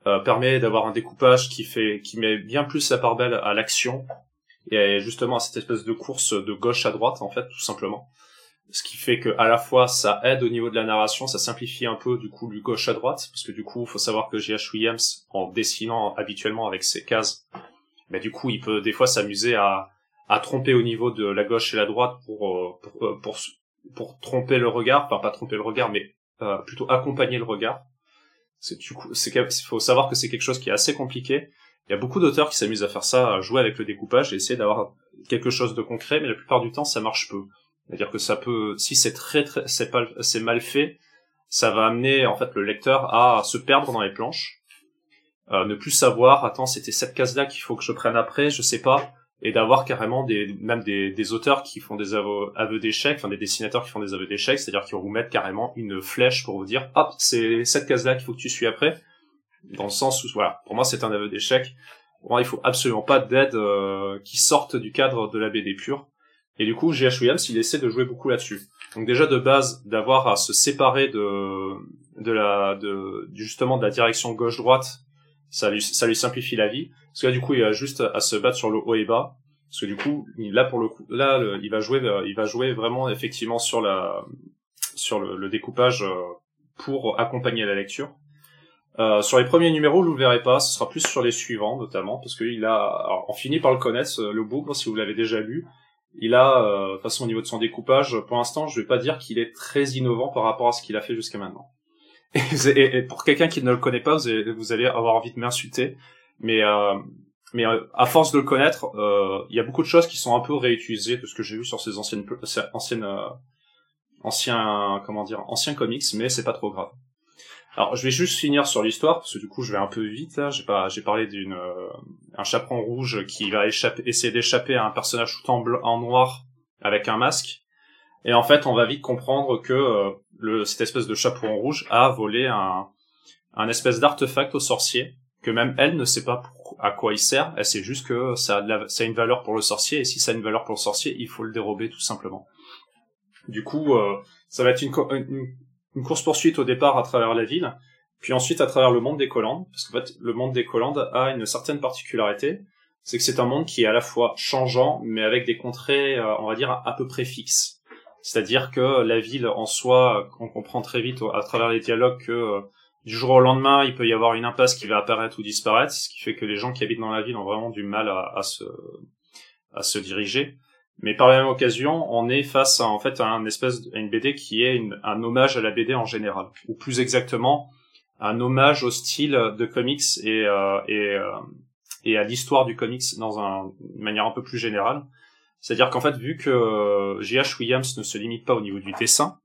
euh, permet d'avoir un découpage qui fait, qui met bien plus la part belle à l'action et justement à cette espèce de course de gauche à droite en fait, tout simplement. Ce qui fait que à la fois ça aide au niveau de la narration, ça simplifie un peu du coup du gauche à droite, parce que du coup, faut savoir que J.H. Williams, en dessinant habituellement avec ses cases, bah, du coup, il peut des fois s'amuser à, à tromper au niveau de la gauche et la droite pour, euh, pour, euh, pour, pour tromper le regard, enfin pas tromper le regard, mais euh, plutôt accompagner le regard. C'est du coup, c'est faut savoir que c'est quelque chose qui est assez compliqué. Il y a beaucoup d'auteurs qui s'amusent à faire ça, à jouer avec le découpage et essayer d'avoir quelque chose de concret, mais la plupart du temps ça marche peu. C'est-à-dire que ça peut, si c'est très très, c'est pas, c'est mal fait, ça va amener en fait le lecteur à se perdre dans les planches, euh, ne plus savoir, attends, c'était cette case-là qu'il faut que je prenne après, je sais pas et d'avoir carrément des même des, des, auteurs qui font des aveux, aveux d'échecs, enfin des dessinateurs qui font des aveux d'échecs, c'est-à-dire vont vous mettre carrément une flèche pour vous dire hop c'est cette case là qu'il faut que tu suis après, dans le sens où voilà pour moi c'est un aveu d'échec. Moi il faut absolument pas d'aide euh, qui sorte du cadre de la BD pure. Et du coup G.H. Williams il essaie de jouer beaucoup là-dessus. Donc déjà de base d'avoir à se séparer de de la de justement de la direction gauche droite ça lui, simplifie la vie. Parce que là, du coup, il a juste à se battre sur le haut et bas. Parce que du coup, là, pour le coup, là, il va jouer, il va jouer vraiment, effectivement, sur la, sur le, découpage euh, pour accompagner la lecture. Euh, sur les premiers numéros, vous le verrez pas, ce sera plus sur les suivants, notamment, parce qu'il a, alors, on finit par le connaître, le book, si vous l'avez déjà lu. Il a, euh, façon au niveau de son découpage, pour l'instant, je vais pas dire qu'il est très innovant par rapport à ce qu'il a fait jusqu'à maintenant. Et, pour quelqu'un qui ne le connaît pas, vous allez, avoir envie de m'insulter. Mais, euh, mais euh, à force de le connaître, euh, il y a beaucoup de choses qui sont un peu réutilisées de ce que j'ai vu sur ces anciennes, anciennes, euh, anciens, comment dire, anciens comics, mais c'est pas trop grave. Alors, je vais juste finir sur l'histoire parce que du coup, je vais un peu vite là. J'ai pas, j'ai parlé d'une euh, un chaperon rouge qui va échapper, essayer d'échapper à un personnage tout en, en noir avec un masque. Et en fait, on va vite comprendre que euh, cette espèce de chaperon rouge a volé un, espèce d'artefact au sorcier que même elle ne sait pas à quoi il sert. Elle sait juste que ça a, une valeur pour le sorcier et si ça a une valeur pour le sorcier, il faut le dérober tout simplement. Du coup, euh, ça va être une, une, course poursuite au départ à travers la ville, puis ensuite à travers le monde des Collandes, parce qu'en fait, le monde des Collandes a une certaine particularité, c'est que c'est un monde qui est à la fois changeant, mais avec des contrées, euh, on va dire, à peu près fixes. C'est-à-dire que la ville en soi, on comprend très vite à travers les dialogues que euh, du jour au lendemain, il peut y avoir une impasse qui va apparaître ou disparaître, ce qui fait que les gens qui habitent dans la ville ont vraiment du mal à, se, à se diriger. Mais par la même occasion, on est face à en fait à un espèce à une BD qui est un hommage à la BD en général, ou plus exactement un hommage au style de comics et euh, euh, à l'histoire du comics dans un, une manière un peu plus générale. C'est-à-dire qu'en fait, vu que J.H. Williams ne se limite pas au niveau du dessin,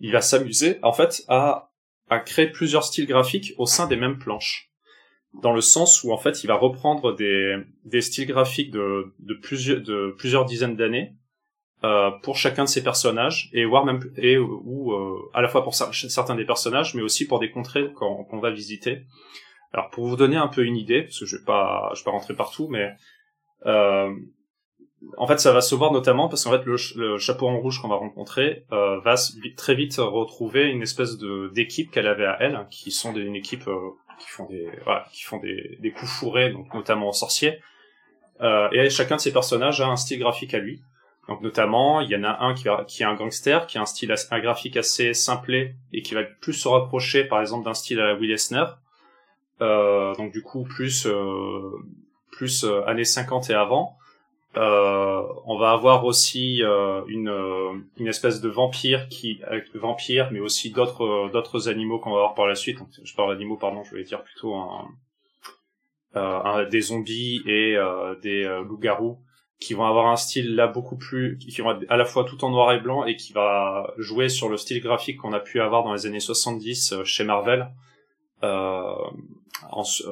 il va s'amuser en fait à, à créer plusieurs styles graphiques au sein des mêmes planches. Dans le sens où en fait, il va reprendre des, des styles graphiques de, de, plusieurs, de plusieurs dizaines d'années euh, pour chacun de ses personnages et voire même et ou euh, à la fois pour certains des personnages, mais aussi pour des contrées qu'on va visiter. Alors pour vous donner un peu une idée, parce que je vais pas je vais pas rentrer partout, mais euh, en fait, ça va se voir notamment parce qu'en fait, le, chapeau en rouge qu'on va rencontrer euh, va très vite retrouver une espèce de d'équipe qu'elle avait à elle, qui sont des, une équipe euh, qui font des voilà, qui font des, des coups fourrés, donc notamment en sorcier. Euh, et chacun de ces personnages a un style graphique à lui. Donc notamment, il y en a un qui, qui est un gangster, qui a un style un graphique assez simplé et qui va plus se rapprocher, par exemple, d'un style à la Will Eisner. Euh, donc du coup, plus euh, plus années 50 et avant. Euh, on va avoir aussi euh, une, euh, une espèce de vampire qui vampire, mais aussi d'autres d'autres animaux qu'on va voir par la suite. je parle d'animaux, pardon, je voulais dire plutôt un, un des zombies et des loups-garous qui vont avoir un style là beaucoup plus qui vont être à la fois tout en noir et blanc et qui va jouer sur le style graphique qu'on a pu avoir dans les années 70 chez Marvel euh,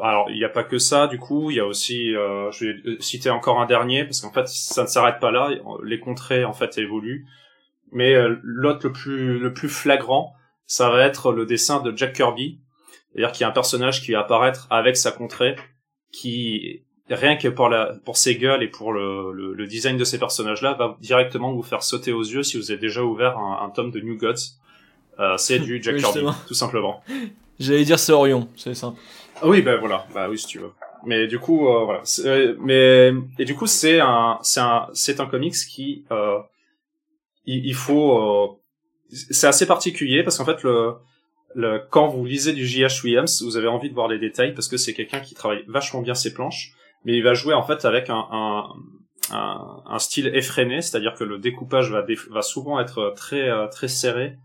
alors il n'y a pas que ça du coup, il y a aussi, euh, je vais citer encore un dernier parce qu'en fait ça ne s'arrête pas là, les contrées en fait évoluent, mais euh, l'autre le plus le plus flagrant, ça va être le dessin de Jack Kirby, c'est-à-dire qu'il y a un personnage qui va apparaître avec sa contrée qui rien que pour la pour ses gueules et pour le, le, design de ces personnages là va directement vous faire sauter aux yeux si vous avez déjà ouvert un, tome de New Gods. Euh, c'est du Jack Kirby tout simplement j'allais dire c'est Orion c'est ça. Ah oui ben voilà bah oui si tu veux. Mais du coup euh, voilà. Euh, mais et du coup c'est un c'est un c'est un comics qui euh, il, faut c'est assez particulier parce qu'en fait le le, quand vous lisez du J.H. Williams, vous avez envie de voir les détails parce que c'est quelqu'un qui travaille vachement bien ses planches mais il va jouer en fait avec un, un, un, un style effréné, c'est-à-dire que le découpage va, va souvent être très très serré,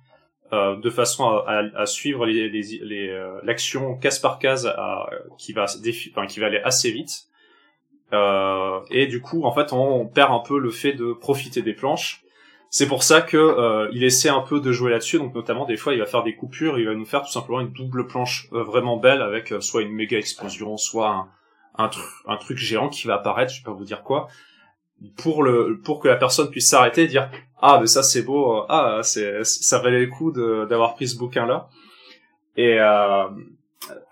euh, de façon à, à, suivre les, les, les euh, l'action case par case à, qui va enfin, qui va aller assez vite. Euh, et du coup, en fait, on, perd un peu le fait de profiter des planches. C'est pour ça que euh, il essaie un peu de jouer là-dessus. Donc notamment des fois, il va faire des coupures, il va nous faire tout simplement une double planche vraiment belle avec soit une méga explosion, soit un, un, un truc géant qui va apparaître, je vais pas vous dire quoi, pour le pour que la personne puisse s'arrêter et dire ah mais ça c'est beau, euh, ah c'est ça valait le coup d'avoir pris ce bouquin là. Et euh,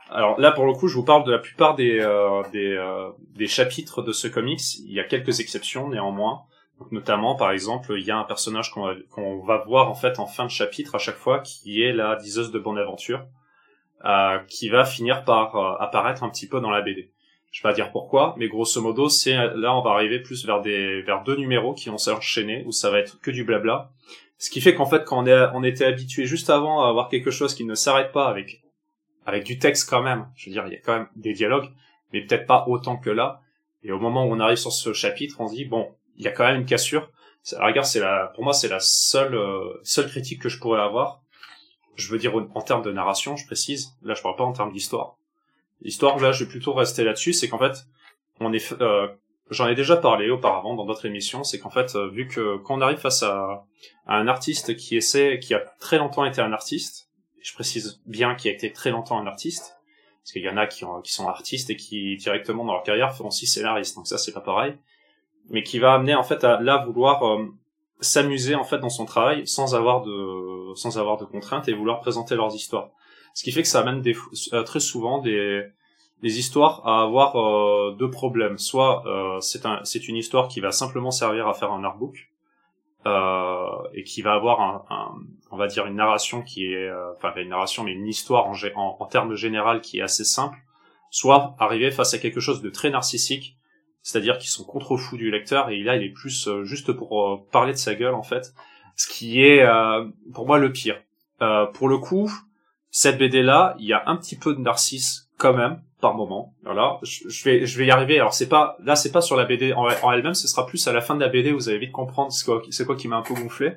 alors là pour le coup je vous parle de la plupart des euh, des, euh, des chapitres de ce comics. Il y a quelques exceptions néanmoins. Donc, notamment par exemple il y a un personnage qu'on va, voir en fait en fin de chapitre à chaque fois qui est la diseuse de bonne aventure. Euh, qui va finir par apparaître un petit peu dans la BD je vais pas dire pourquoi, mais grosso modo, c'est là on va arriver plus vers des vers deux numéros qui vont s'enchaîner où ça va être que du blabla. Ce qui fait qu'en fait, quand on, est, on était habitué juste avant à avoir quelque chose qui ne s'arrête pas avec avec du texte quand même, je veux dire, il y a quand même des dialogues, mais peut-être pas autant que là. Et au moment où on arrive sur ce chapitre, on se dit bon, il y a quand même une cassure. Regarde, c'est la, pour moi, c'est la seule euh, seule critique que je pourrais avoir. Je veux dire en termes de narration, je précise. Là, je parle pas en termes d'histoire. L'histoire, là, je vais plutôt rester là-dessus, c'est qu'en fait, on est, euh, j'en ai déjà parlé auparavant dans d'autres émissions, c'est qu'en fait, euh, vu que quand on arrive face à, un artiste qui essaie, qui a très longtemps été un artiste, je précise bien qu'il a été très longtemps un artiste, parce qu'il y en a qui, qui sont artistes et qui directement dans leur carrière font aussi scénaristes, donc ça c'est pas pareil, mais qui va amener en fait à là vouloir euh, s'amuser en fait dans son travail sans avoir de sans avoir de contraintes et vouloir présenter leurs histoires. Ce qui fait que ça amène des, euh, très souvent des, des histoires à avoir euh, deux problèmes. Soit euh, c'est un, une histoire qui va simplement servir à faire un artbook euh, et qui va avoir un, un, on va dire une narration qui est, euh, enfin une narration mais une histoire en, en, en termes général qui est assez simple. Soit arriver face à quelque chose de très narcissique, c'est-à-dire qu'ils sont contre fous du lecteur et là il est plus juste pour parler de sa gueule en fait, ce qui est pour moi le pire. pour le coup, cette BD là, il y a un petit peu de narcisse quand même par moment. Voilà, je, vais je vais y arriver. Alors c'est pas là, c'est pas sur la BD en, elle-même, ce sera plus à la fin de la BD. Vous allez vite comprendre c'est quoi, c'est quoi qui m'a un peu gonflé.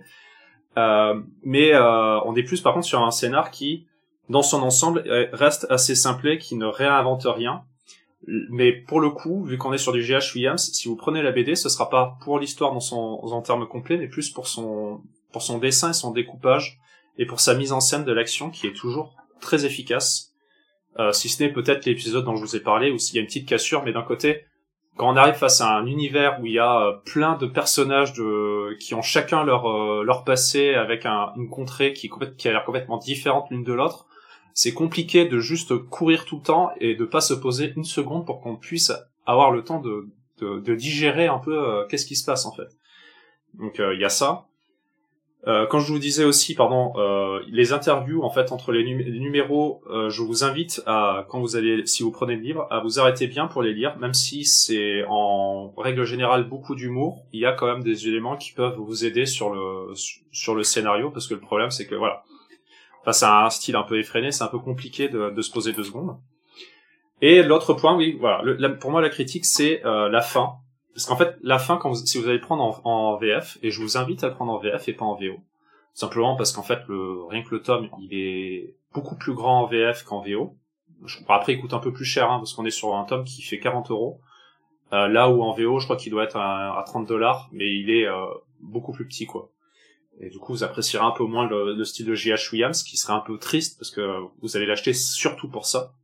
Euh, mais euh, on est plus par contre sur un scénar qui, dans son ensemble, reste assez simplé, qui ne réinvente rien. Mais pour le coup, vu qu'on est sur du GH Williams, si vous prenez la BD, ce sera pas pour l'histoire dans son en termes complets, mais plus pour son pour son dessin et son découpage et pour sa mise en scène de l'action qui est toujours très efficace. Euh, si ce n'est peut-être l'épisode dont je vous ai parlé où il y a une petite cassure, mais d'un côté, quand on arrive face à un univers où il y a euh, plein de personnages de qui ont chacun leur euh, leur passé avec un, une contrée qui, qui a l'air complètement différente l'une de l'autre, c'est compliqué de juste courir tout le temps et de pas se poser une seconde pour qu'on puisse avoir le temps de, de, de digérer un peu qu'est-ce qui se passe en fait. Donc il y a ça. Euh, quand je vous disais aussi, pardon, euh, les interviews en fait entre les, numéros, euh, je vous invite à, quand vous allez, si vous prenez le livre, à vous arrêter bien pour les lire, même si c'est en règle générale beaucoup d'humour, il y a quand même des éléments qui peuvent vous aider sur le sur le scénario, parce que le problème c'est que voilà, face à un style un peu effréné, c'est un peu compliqué de, de, se poser deux secondes. Et l'autre point, oui, voilà, pour moi la critique c'est euh, la fin, parce qu'en fait, la fin, quand si vous allez prendre en, en, VF, et je vous invite à prendre en VF et pas en VO, simplement parce qu'en fait, le, rien que le tome, il est beaucoup plus grand en VF qu'en VO. Je, après, il coûte un peu plus cher, hein, parce qu'on est sur un tome qui fait 40 euros. Euh, là où en VO, je crois qu'il doit être à, 30 dollars, mais il est euh, beaucoup plus petit, quoi. Et du coup, vous apprécierez un peu moins le, le style de J.H. Williams, qui serait un peu triste, parce que vous allez l'acheter surtout pour ça.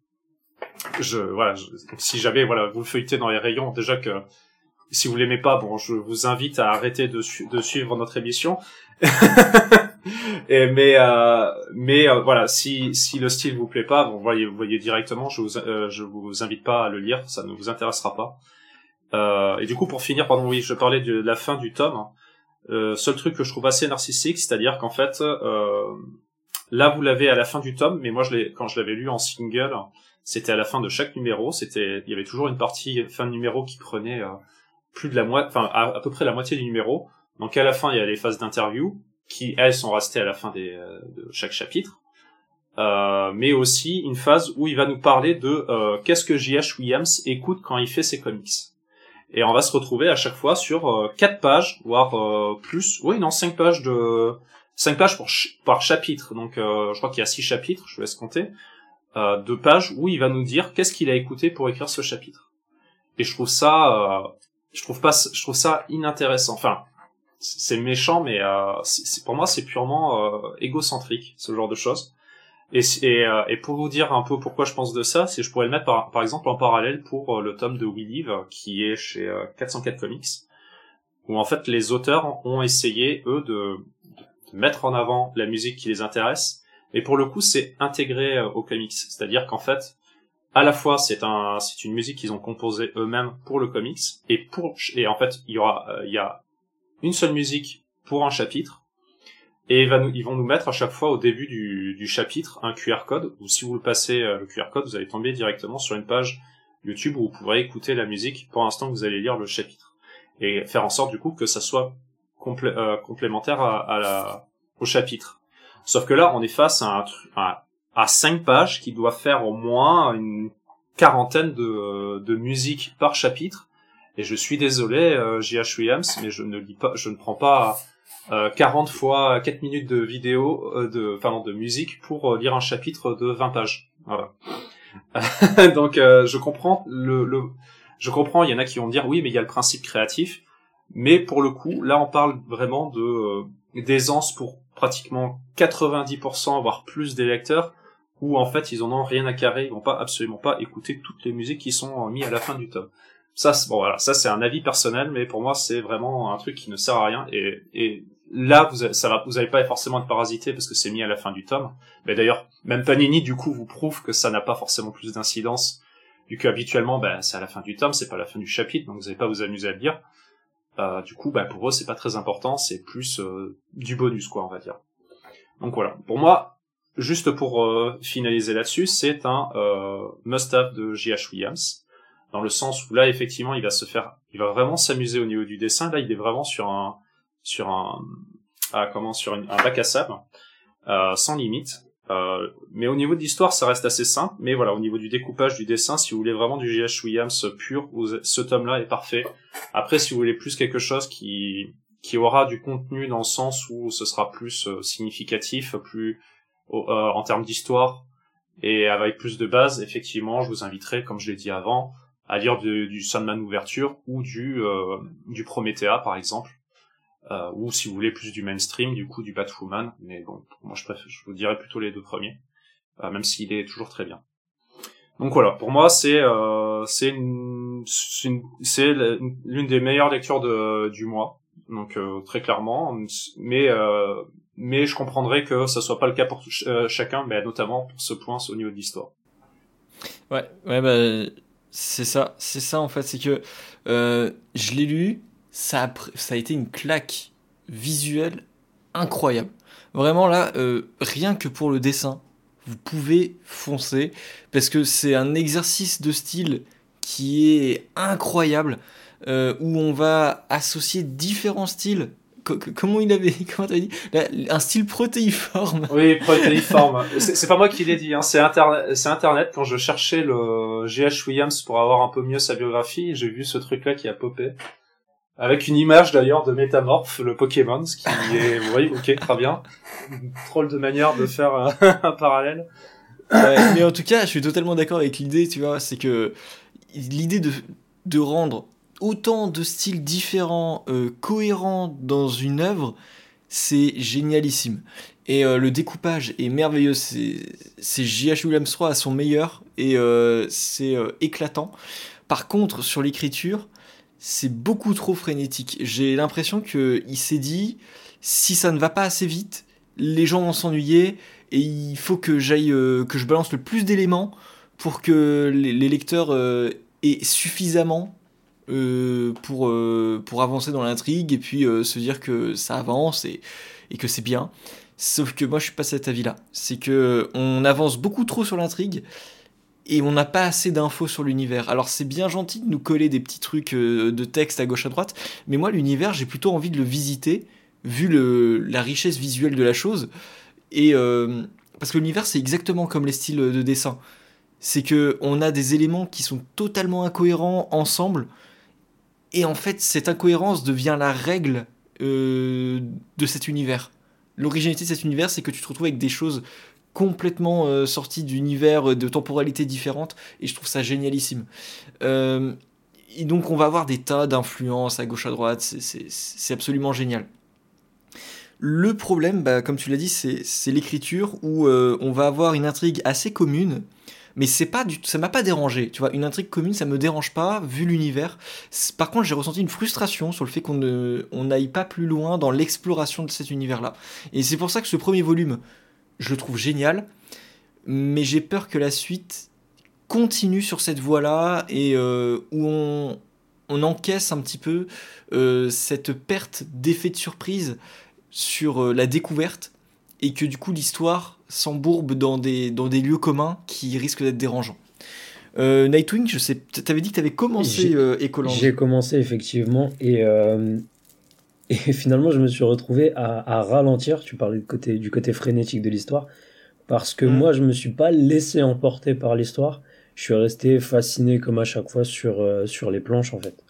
Je, voilà, si jamais, voilà, vous le feuilletez dans les rayons, déjà que si vous l'aimez pas, bon, je vous invite à arrêter de, de suivre notre émission. Mais euh, mais euh, voilà, si si le style vous plaît pas, bon, voyez vous voyez directement. Je vous euh, je vous invite pas à le lire, ça ne vous intéressera pas. Euh, et du coup, pour finir, pardon, oui, je parlais de la fin du tome. Euh, seul truc que je trouve assez narcissique, c'est-à-dire qu'en fait, euh, là vous l'avez à la fin du tome, mais moi je quand je l'avais lu en single, c'était à la fin de chaque numéro. C'était, il y avait toujours une partie fin de numéro qui prenait euh, plus de la moitié, enfin à, peu près la moitié du numéro. Donc à la fin, il y a les phases d'interview qui elles sont restées à la fin des, euh, de chaque chapitre. Euh, mais aussi une phase où il va nous parler de qu'est-ce que J.H. Williams écoute quand il fait ses comics et on va se retrouver à chaque fois sur euh, quatre pages, voire euh, plus, oui non cinq pages de cinq pages pour par chapitre. Donc euh, je crois qu'il y a six chapitres, je vous laisse compter, de pages où il va nous dire qu'est-ce qu'il a écouté pour écrire ce chapitre. Et je trouve ça, je trouve pas, je trouve ça inintéressant. Enfin, c'est méchant, mais c'est pour moi c'est purement égocentrique ce genre de choses. Et, euh, et, pour vous dire un peu pourquoi je pense de ça, c'est je pourrais le mettre par, exemple en parallèle pour euh, le tome de We Live qui est chez 404 euh, Comics, où en fait les auteurs ont essayé eux de, mettre en avant la musique qui les intéresse, mais pour le coup c'est intégré au comics, c'est-à-dire qu'en fait à la fois c'est un c'est une musique qu'ils ont composée eux-mêmes pour le comics et pour et en fait il y aura y a une seule musique pour un chapitre et ils vont nous mettre à chaque fois au début du, chapitre un QR code, ou si vous le passez euh, le QR code, vous allez tomber directement sur une page YouTube où vous pourrez écouter la musique pour l'instant que vous allez lire le chapitre. Et faire en sorte du coup que ça soit euh, complémentaire au chapitre. Sauf que là, on est face à, un, à, à cinq pages qui doivent faire au moins une quarantaine de, de musiques par chapitre. Et je suis désolé, euh, J.H. Williams, mais je ne lis pas, je ne prends pas 40 euh, fois 4 minutes de vidéo, euh, de, pardon, de musique pour euh, lire un chapitre de 20 pages. Voilà. Donc je comprends le, le, je comprends, il y en a qui vont dire oui, mais il y a le principe créatif. Mais pour le coup, là on parle vraiment de d'aisance pour pratiquement 90% voire plus des lecteurs où en fait ils en ont rien à carrer, ils vont pas absolument pas écouter toutes les musiques qui sont mises à la fin du tome. Ça, bon voilà, ça c'est un avis personnel, mais pour moi c'est vraiment un truc qui ne sert à rien. Et, là vous ça va vous avez pas forcément de parasité parce que c'est mis à la fin du tome. Mais d'ailleurs même Panini du coup vous prouve que ça n'a pas forcément plus d'incidence vu que habituellement ben c'est à la fin du tome c'est pas la fin du chapitre donc vous n'allez pas vous amuser à le lire. Euh, du coup ben pour eux c'est pas très important c'est plus euh, du bonus quoi on va dire. Donc voilà. Pour moi juste pour euh, finaliser là-dessus c'est un must-have de J.H. Williams dans le sens où là effectivement il va se faire il va vraiment s'amuser au niveau du dessin là il est vraiment sur un sur un ah, comment sur un bac à sable euh, sans limite. Euh, mais au niveau de l'histoire, ça reste assez simple. Mais voilà, au niveau du découpage, du dessin, si vous voulez vraiment du G.H. Williams pur, ce tome-là est parfait. Après, si vous voulez plus quelque chose qui qui aura du contenu dans le sens où ce sera plus euh, significatif, plus en termes d'histoire et avec plus de base, effectivement, je vous inviterai, comme je l'ai dit avant, à lire du Sandman ouverture ou du du Promethea par exemple euh, ou si vous voulez plus du mainstream, du coup du Batwoman, mais bon, moi je préfère, je vous dirais plutôt les deux premiers, euh, même s'il est toujours très bien. Donc voilà, pour moi c'est euh, c'est l'une des meilleures lectures de, du mois, donc euh, très clairement, mais euh, mais je comprendrais que ça soit pas le cas pour chacun, mais notamment pour ce point au niveau de l'histoire. Ouais, ouais, bah, c'est ça, c'est ça en fait, c'est que je l'ai lu, ça a, ça a été une claque visuelle incroyable. Vraiment là, euh, rien que pour le dessin, vous pouvez foncer parce que c'est un exercice de style qui est incroyable euh, où on va associer différents styles. Comment il avait comment dit? Un style protéiforme oui protéiforme c'est pas moi qui l'ai dit hein. c'est internet c'est internet quand je cherchais le GH Williams pour avoir un peu mieux sa biographie j'ai vu ce truc là qui a popé avec une image d'ailleurs de Métamorphe, le Pokémon, ce qui est, voyez, ok, très bien. Troll de manière de faire un, parallèle. mais en tout cas, je suis totalement d'accord avec l'idée, tu vois, c'est que l'idée de, de rendre autant de styles différents, euh, cohérents dans une œuvre, c'est génialissime. Et euh, le découpage est merveilleux, c'est J.H. Williams 3 à son meilleur, et euh, c'est éclatant. Par contre, sur l'écriture, c'est beaucoup trop frénétique. J'ai l'impression qu'il s'est dit, si ça ne va pas assez vite, les gens vont s'ennuyer et il faut que je balance le plus d'éléments pour que les, lecteurs aient suffisamment pour, pour avancer dans l'intrigue et puis se dire que ça avance et, et que c'est bien. Sauf que moi je suis pas cet avis-là. C'est que on avance beaucoup trop sur l'intrigue et on n'a pas assez d'infos sur l'univers. Alors c'est bien gentil de nous coller des petits trucs de texte à gauche à droite, mais moi l'univers j'ai plutôt envie de le visiter vu le, la richesse visuelle de la chose. Et parce que l'univers c'est exactement comme les styles de dessin c'est que on a des éléments qui sont totalement incohérents ensemble, et en fait cette incohérence devient la règle euh, de cet univers. L'originalité de cet univers, c'est que tu te retrouves avec des choses complètement euh, sorties d'univers, euh, de temporalités différentes, et je trouve ça génialissime. et donc on va avoir des tas d'influences à gauche à droite, c'est absolument génial. Le problème, bah, comme tu l'as dit, c'est l'écriture où on va avoir une intrigue assez commune, mais c'est pas ça m'a pas dérangé. Tu vois une intrigue commune ça me dérange pas vu l'univers. Par contre j'ai ressenti une frustration sur le fait qu'on ne on n'aille pas plus loin dans l'exploration de cet univers là et c'est pour ça que ce premier volume je le trouve génial. Mais j'ai peur que la suite continue sur cette voie là et euh, où on on encaisse un petit peu euh, cette perte d'effet de surprise sur euh, la découverte et que du coup l'histoire s'embourbe dans des, dans des lieux communs qui risquent d'être dérangeants. Euh, Nightwing, je sais, t'avais dit que t'avais commencé euh, J'ai commencé effectivement et, euh, et finalement je me suis retrouvé à, à, ralentir. Tu parlais du côté, du côté frénétique de l'histoire parce que mm. moi je me suis pas laissé emporter par l'histoire. Je suis resté fasciné comme à chaque fois sur, euh, sur les planches en fait.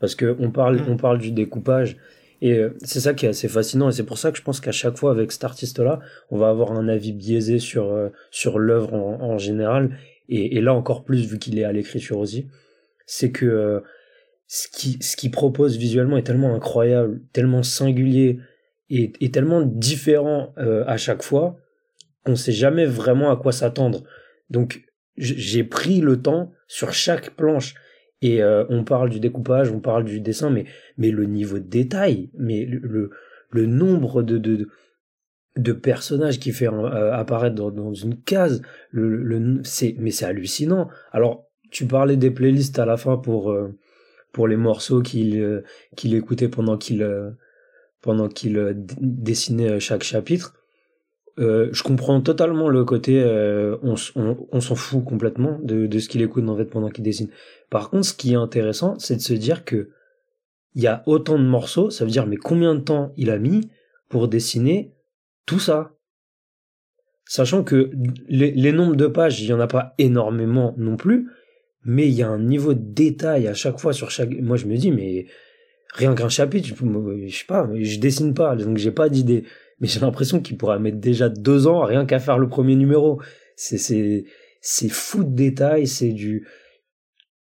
Parce que on parle, mm. on parle du découpage et euh, c'est ça qui est assez fascinant. Et c'est pour ça que je pense qu'à chaque fois avec cet artiste-là, on va avoir un avis biaisé sur euh, sur l'œuvre en, général. Et, là encore plus vu qu'il est à l'écriture aussi, c'est que euh, ce qui ce qu'il propose visuellement est tellement incroyable, tellement singulier et, et tellement différent à chaque fois qu'on sait jamais vraiment à quoi s'attendre. Donc j'ai pris le temps sur chaque planche et euh, on parle du découpage, on parle du dessin, mais, mais le niveau de détail, mais le, le, nombre de, de, de personnages qui fait euh, apparaître dans, dans, une case, le, le, c'est, mais c'est hallucinant. Alors, tu parlais des playlists à la fin pour, euh, pour les morceaux qu'il, qu'il écoutait pendant qu'il, pendant qu'il dessinait chaque chapitre. Euh, je comprends totalement le côté euh, on, on, s'en fout complètement de, de ce qu'il écoute en fait pendant qu'il dessine. Par contre, ce qui est intéressant, c'est de se dire que il y a autant de morceaux, ça veut dire mais combien de temps il a mis pour dessiner tout ça? Sachant que les, nombres de pages, il y en a pas énormément non plus, mais il y a un niveau de détail à chaque fois sur chaque. Moi, je me dis mais rien qu'un chapitre, je, sais pas, je dessine pas, donc j'ai pas d'idée mais j'ai l'impression qu'il pourrait mettre déjà deux ans rien qu'à faire le premier numéro. C'est c'est c'est fou de détails, c'est du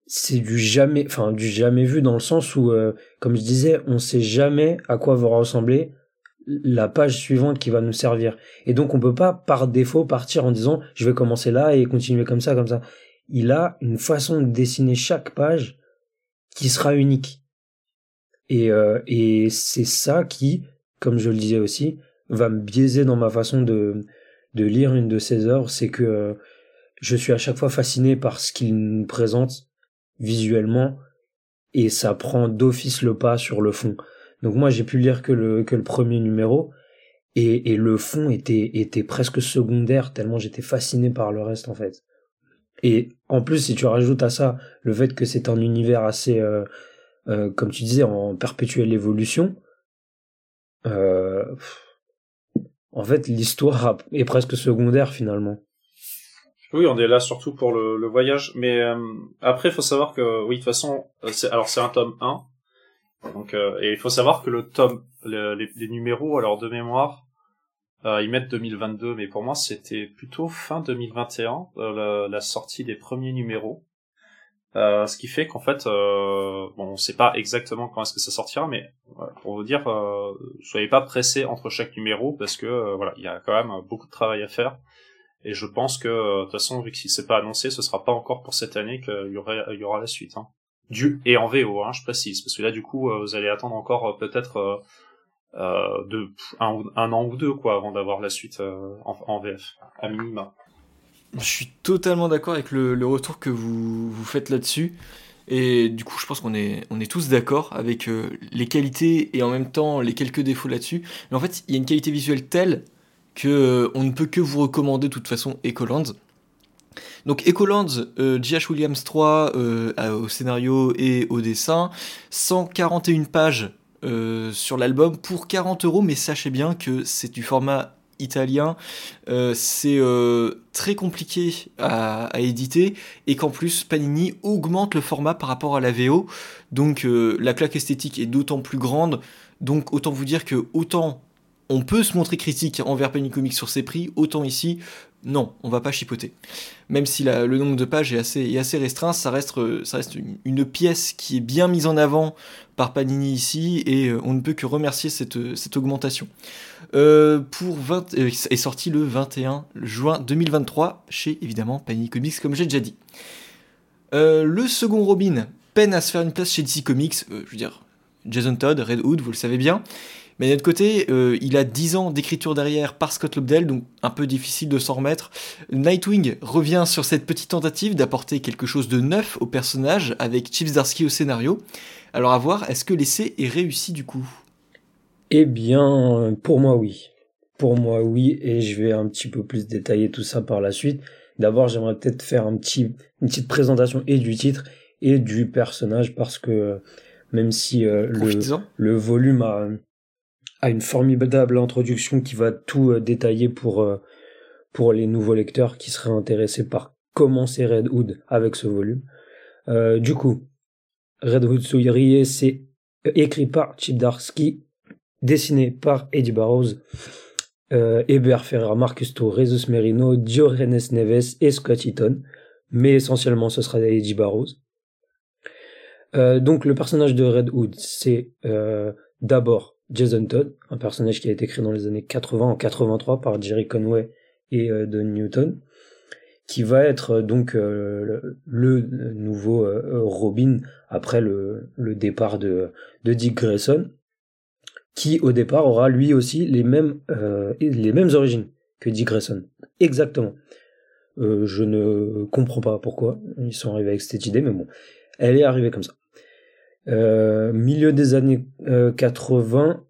c'est du jamais enfin du jamais vu dans le sens où euh, comme je disais, on sait jamais à quoi va ressembler la page suivante qui va nous servir. Et donc on peut pas par défaut partir en disant je vais commencer là et continuer comme ça comme ça. Il a une façon de dessiner chaque page qui sera unique. Et, euh, et c'est ça qui, comme je le disais aussi, va me biaiser dans ma façon de, de lire une de ses œuvres, c'est que euh, je suis à chaque fois fasciné par ce qu'il nous présente visuellement et ça prend d'office le pas sur le fond. Donc moi j'ai pu lire que le, que le premier numéro et, et le fond était, était presque secondaire tellement j'étais fasciné par le reste en fait. Et en plus si tu rajoutes à ça le fait que c'est un univers assez, euh, euh, comme tu disais, en perpétuelle évolution, euh, en fait, l'histoire est presque secondaire finalement. Oui, on est là surtout pour le, voyage, mais euh, après, il faut savoir que, oui, de toute façon, euh, alors c'est un tome 1, donc euh, et il faut savoir que le tome, les, numéros, alors de mémoire, ils mettent 2022, mais pour moi c'était plutôt fin 2021 la, sortie des premiers numéros. Ce qui fait qu'en fait, bon, on sait pas exactement quand est-ce que ça sortira, mais pour vous dire, soyez pas pressés entre chaque numéro parce que voilà, il y a quand même beaucoup de travail à faire. Et je pense que de toute façon, vu que si c'est pas annoncé, ce sera pas encore pour cette année qu'il y aura, la suite. Hein. Du et en VO, hein, je précise, parce que là, du coup, vous allez attendre encore peut-être de un, an ou deux quoi avant d'avoir la suite en, VF à minima. Je suis totalement d'accord avec le, retour que vous, faites là-dessus. Et du coup, je pense qu'on est, on est tous d'accord avec les qualités et en même temps les quelques défauts là-dessus. Mais en fait, il y a une qualité visuelle telle que on ne peut que vous recommander de toute façon Ecolands. Donc Ecolands, G.H. Williams 3 au scénario et au dessin, 141 pages sur l'album pour 40 euros, mais sachez bien que c'est du format italien, euh, c'est euh, très compliqué à, éditer et qu'en plus Panini augmente le format par rapport à la VO, donc euh, la claque esthétique est d'autant plus grande. Donc autant vous dire que autant on peut se montrer critique envers Panini Comics sur ses prix, autant ici non, on va pas chipoter. Même si le nombre de pages est assez, restreint, ça reste, reste une, pièce qui est bien mise en avant par Panini ici, et on ne peut que remercier cette, cette augmentation. Euh, pour 20, euh, est sorti le 21 juin 2023 chez évidemment Panini Comics, comme j'ai déjà dit. Euh, le second Robin peine à se faire une place chez DC Comics, je veux dire, Jason Todd, Red Hood, vous le savez bien. Mais d'un autre côté, il a 10 ans d'écriture derrière par Scott Lobdell, donc un peu difficile de s'en remettre. Nightwing revient sur cette petite tentative d'apporter quelque chose de neuf au personnage avec Chips Darsky au scénario. Alors à voir, est-ce que l'essai est réussi du coup? Eh bien, pour moi, oui. Pour moi, oui, et je vais un petit peu plus détailler tout ça par la suite. D'abord, j'aimerais peut-être faire un petit, une petite présentation et du titre et du personnage parce que même si euh, le, le, volume a, a, une formidable introduction qui va tout euh, détailler pour, euh, pour les nouveaux lecteurs qui seraient intéressés par commencer Red Hood avec ce volume. du coup, Red Hood c'est écrit par Chip Darsky dessiné par Eddie Barrows, euh, Eber Ferrer, Marcus Torres, Merino, Diogenes Neves et Scott Eaton, mais essentiellement ce sera Eddie Barrows. Euh, donc le personnage de Red Hood, c'est euh, d'abord Jason Todd, un personnage qui a été créé dans les années 80 en 83 par Jerry Conway et euh, Don Newton, qui va être donc le, nouveau Robin après le, départ de, Dick Grayson qui au départ aura lui aussi les mêmes, euh, origines que Dick Grayson. Exactement. Euh, je ne comprends pas pourquoi ils sont arrivés avec cette idée, mais bon, elle est arrivée comme ça. Euh, milieu des années 80,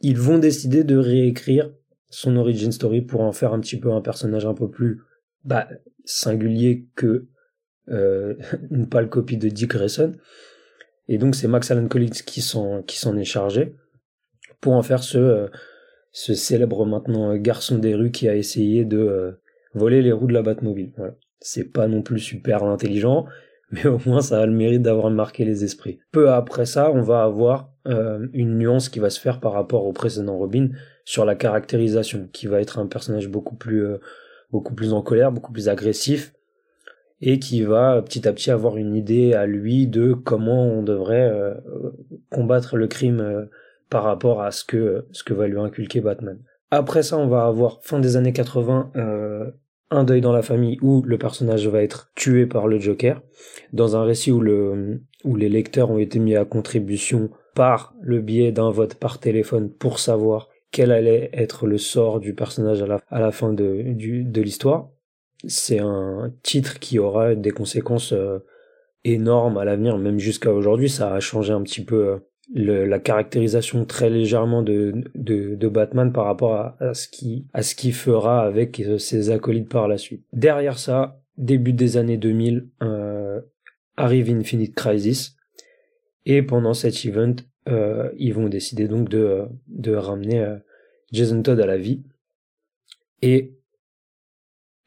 ils vont décider de réécrire son origin story pour en faire un petit peu un personnage un peu plus bah, singulier que une pâle copie de Dick Grayson. Et donc c'est Max Allan Collins qui s'en est chargé pour en faire ce, euh, ce célèbre maintenant euh, garçon des rues qui a essayé de euh, voler les roues de la Batmobile. Voilà. C'est pas non plus super intelligent, mais au moins ça a le mérite d'avoir marqué les esprits. Peu après ça, on va avoir une nuance qui va se faire par rapport au précédent Robin sur la caractérisation, qui va être un personnage beaucoup plus beaucoup plus en colère, beaucoup plus agressif, et qui va petit à petit avoir une idée à lui de comment on devrait combattre le crime par rapport à ce que, ce que va lui inculquer Batman. Après ça, on va avoir fin des années 80, euh, un deuil dans la famille où le personnage va être tué par le Joker, dans un récit où, le, où les lecteurs ont été mis à contribution par le biais d'un vote par téléphone pour savoir quel allait être le sort du personnage à la, à la fin de, de l'histoire. C'est un titre qui aura des conséquences euh, énormes à l'avenir, même jusqu'à aujourd'hui, ça a changé un petit peu euh, la caractérisation très légèrement de, de, Batman par rapport à, ce qui à ce qu'il fera avec euh, ses acolytes par la suite. Derrière ça, début des années 2000, euh, arrive Infinite Crisis. Et pendant cet event, euh, ils vont décider donc de, de ramener Jason Todd à la vie. Et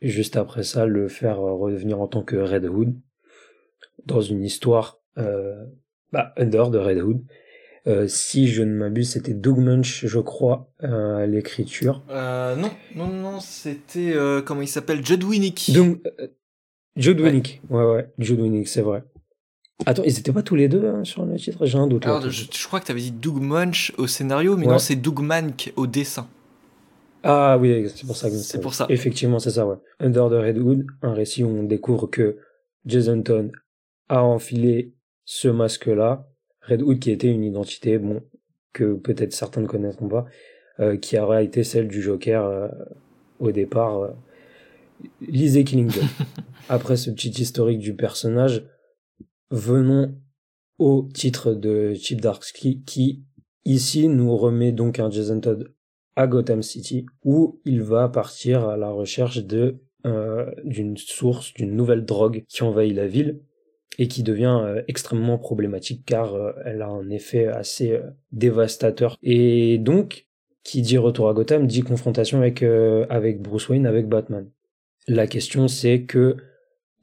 juste après ça le faire revenir en tant que Red Hood. Dans une histoire bah, under de Red Hood euh, si je ne m'abuse, c'était Doug Munch, je crois, euh, à l'écriture. Euh, non, non, non, c'était comment il s'appelle, Judd Winnick. Donc, Judd Winnick, ouais, ouais, Judd Winnick, c'est vrai. Attends, ils étaient pas tous les deux hein, sur le titre? J'ai un doute. Alors, je, crois que tu avais dit Doug Munch au scénario, mais non, c'est Doug Mank au dessin. Ah oui, c'est pour ça. C'est pour ça. Effectivement, c'est ça, ouais. Under the Red Hood, un récit où on découvre que Jason Todd a enfilé ce masque-là Red Hood qui était une identité, bon, que peut-être certains ne connaîtront pas, euh, qui aurait été celle du Joker euh, au départ. Euh, lisez Killing Joke. Après ce petit historique du personnage, venons au titre de Chip Darsky qui ici nous remet donc un Jason Todd à Gotham City où il va partir à la recherche de d'une source, d'une nouvelle drogue qui envahit la ville et qui devient euh, extrêmement problématique car euh, elle a un effet assez dévastateur. Et donc, qui dit retour à Gotham dit confrontation avec avec Bruce Wayne, avec Batman. La question c'est que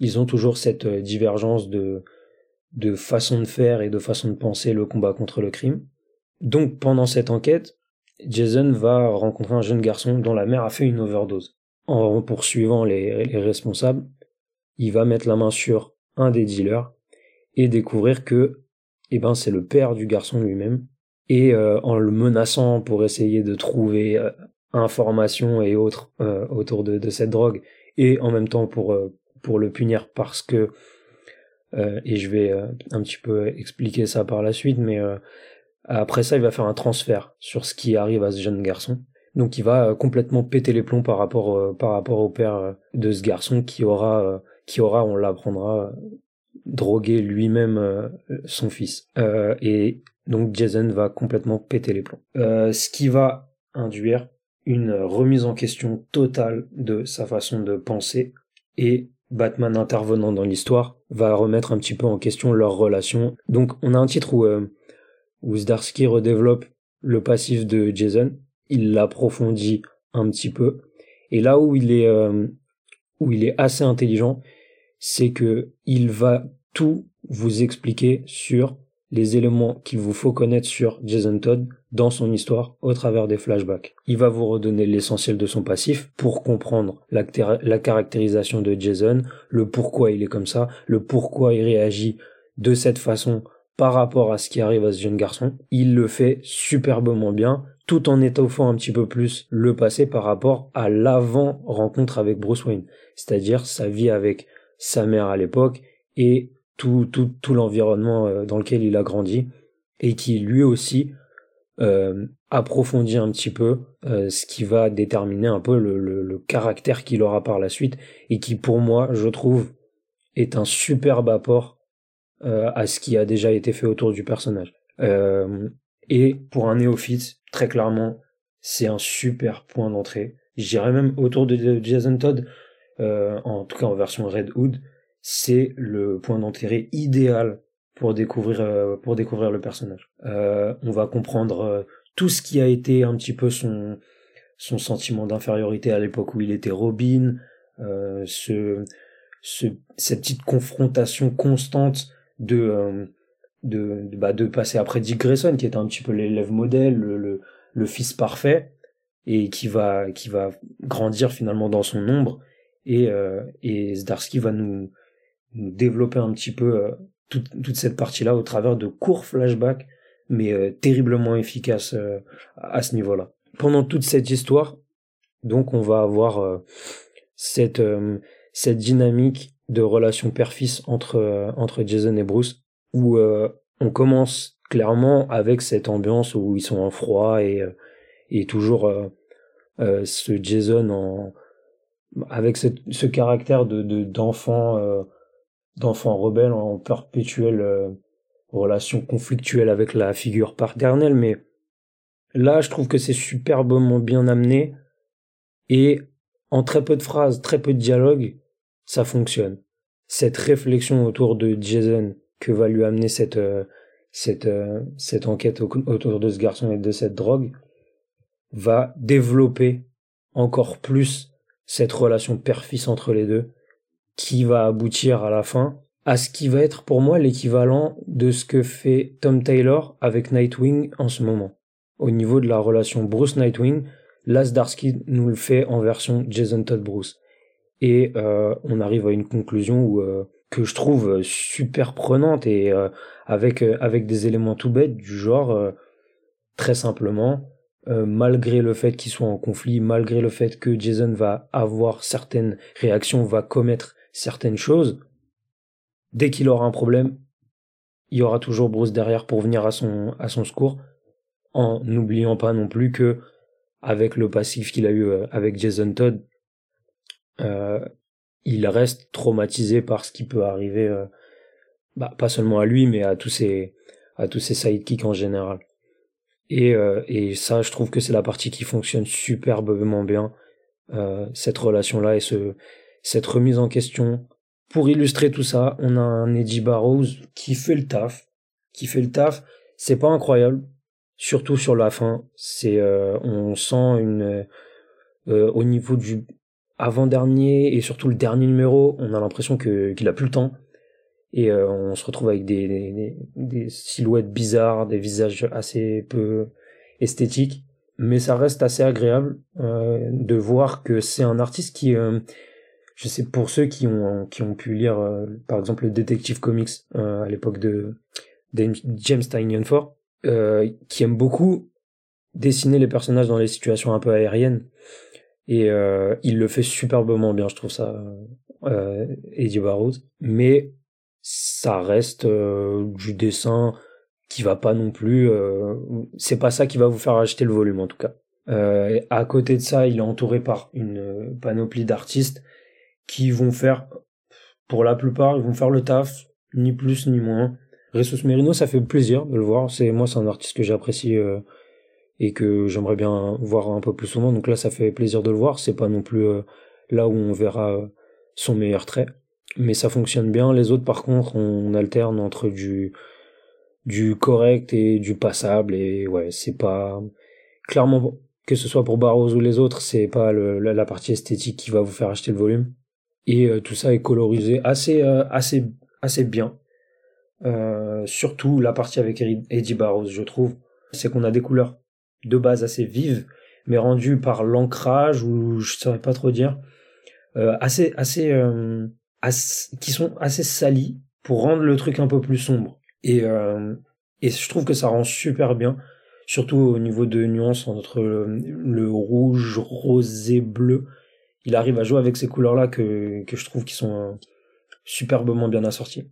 ils ont toujours cette divergence de de façon de faire et de façon de penser le combat contre le crime. Donc pendant cette enquête, Jason va rencontrer un jeune garçon dont la mère a fait une overdose. En poursuivant les, responsables, il va mettre la main sur un des dealers et découvrir que eh ben, c'est le père du garçon lui-même. Et euh, en le menaçant pour essayer de trouver euh, informations et autres euh, autour de, cette drogue, et en même temps pour, pour le punir parce que, et je vais un petit peu expliquer ça par la suite, mais après ça il va faire un transfert sur ce qui arrive à ce jeune garçon. Donc il va euh, complètement péter les plombs par rapport euh, par rapport au père euh, de ce garçon qui aura qui aura on l'apprendra drogué lui-même son fils. et donc Jason va complètement péter les plombs. ce qui va induire une remise en question totale de sa façon de penser et Batman intervenant dans l'histoire va remettre un petit peu en question leur relation. Donc on a un titre où, où Zdarsky redéveloppe le passif de Jason il l'approfondit un petit peu. Et là où il est, euh, où il est assez intelligent, c'est que il va tout vous expliquer sur les éléments qu'il vous faut connaître sur Jason Todd dans son histoire au travers des flashbacks. Il va vous redonner l'essentiel de son passif pour comprendre la, la, caractérisation de Jason, le pourquoi il est comme ça, le pourquoi il réagit de cette façon par rapport à ce qui arrive à ce jeune garçon. Il le fait superbement bien tout en étoffant un petit peu plus le passé par rapport à l'avant rencontre avec Bruce Wayne, c'est-à-dire sa vie avec sa mère à l'époque et tout, tout, tout l'environnement euh, dans lequel il a grandi et qui lui aussi euh, approfondit un petit peu euh, ce qui va déterminer un peu le, le, caractère qu'il aura par la suite et qui pour moi je trouve est un superbe apport euh, à ce qui a déjà été fait autour du personnage. Et pour un néophyte, très clairement, c'est un super point d'entrée. J'irais même autour de Jason Todd, euh, en tout cas en version Red Hood, c'est le point d'entrée idéal pour découvrir euh, pour découvrir le personnage. Euh, on va comprendre tout ce qui a été un petit peu son son sentiment d'infériorité à l'époque où il était Robin, ce, ce cette petite confrontation constante de de, bah, de passer après Dick Grayson, qui est un petit peu l'élève modèle, le, le, fils parfait, et qui va, qui va grandir finalement dans son ombre. Et, euh, et Zdarsky va nous, nous, développer un petit peu euh, toute, toute cette partie-là au travers de courts flashbacks, mais euh, terriblement efficaces euh, à ce niveau-là. Pendant toute cette histoire, donc on va avoir cette, cette dynamique de relation père-fils entre, entre Jason et Bruce où euh, on commence clairement avec cette ambiance où ils sont en froid et, euh, et toujours euh, ce Jason en avec ce caractère de d'enfant d'enfant rebelle en perpétuelle relation conflictuelle avec la figure paternelle. Mais là je trouve que c'est superbement bien amené et en très peu de phrases très peu de dialogue ça fonctionne. Cette réflexion autour de Jason que va lui amener cette, euh, cette, euh, cette enquête autour de ce garçon et de cette drogue va développer encore plus cette relation père-fils entre les deux qui va aboutir à la fin à ce qui va être pour moi l'équivalent de ce que fait Tom Taylor avec Nightwing en ce moment. Au niveau de la relation Bruce Nightwing, Lasdarsky nous le fait en version Jason Todd Bruce. Et euh, on arrive à une conclusion où je trouve euh, super prenante et euh, avec euh, avec des éléments tout bêtes du genre très simplement malgré le fait qu'il soit en conflit malgré le fait que Jason va avoir certaines réactions va commettre certaines choses dès qu'il aura un problème il y aura toujours Bruce derrière pour venir à son à son secours en n'oubliant pas non plus que avec le passif qu'il a eu avec Jason Todd il reste traumatisé par ce qui peut arriver euh, bah, pas seulement à lui, mais à tous ses, à sidekicks en général. Et, euh, et ça, je trouve que c'est la partie qui fonctionne superbement bien, euh, cette relation-là et ce, cette remise en question. Pour illustrer tout ça, on a un Eddie Barrows qui fait le taf, qui fait le taf. C'est pas incroyable, surtout sur la fin. C'est, on sent une, au niveau du avant-dernier et surtout le dernier numéro, on a l'impression qu'il a plus le temps. Et euh, on se retrouve avec des, silhouettes bizarres, des visages assez peu esthétiques, mais ça reste assez agréable euh, de voir que c'est un artiste qui, euh, je sais pour ceux qui ont qui ont pu lire par exemple le Detective Comics à l'époque de, de James Tynion Ford, qui aime beaucoup dessiner les personnages dans les situations un peu aériennes et il le fait superbement bien, je trouve ça, Eddie Barrows, mais ça reste euh, du dessin qui va pas non plus euh, c'est pas ça qui va vous faire acheter le volume en tout cas. Euh, à côté de ça il est entouré par une panoplie d'artistes qui vont faire pour la plupart ils vont faire le taf ni plus ni moins. Ressus Merino ça fait plaisir de le voir. C'est moi c'est un artiste que j'apprécie et que j'aimerais bien voir un peu plus souvent donc là ça fait plaisir de le voir c'est pas non plus là où on verra son meilleur trait mais ça fonctionne bien. Les autres, par contre, on alterne entre du du correct et du passable et ouais, c'est pas clairement que ce soit pour Barrows ou les autres, c'est pas la, partie esthétique qui va vous faire acheter le volume. Et euh, tout ça est colorisé assez euh, assez assez bien. Euh, surtout la partie avec Eddie Barrows, je trouve, c'est qu'on a des couleurs de base assez vives, mais rendues par l'ancrage ou je saurais pas trop dire, assez assez qui sont assez salis pour rendre le truc un peu plus sombre. Et, euh, et je trouve que ça rend super bien, surtout au niveau de nuances entre le, rouge, rosé, bleu. Il arrive à jouer avec ces couleurs-là que, que je trouve qui sont euh, superbement bien assorties.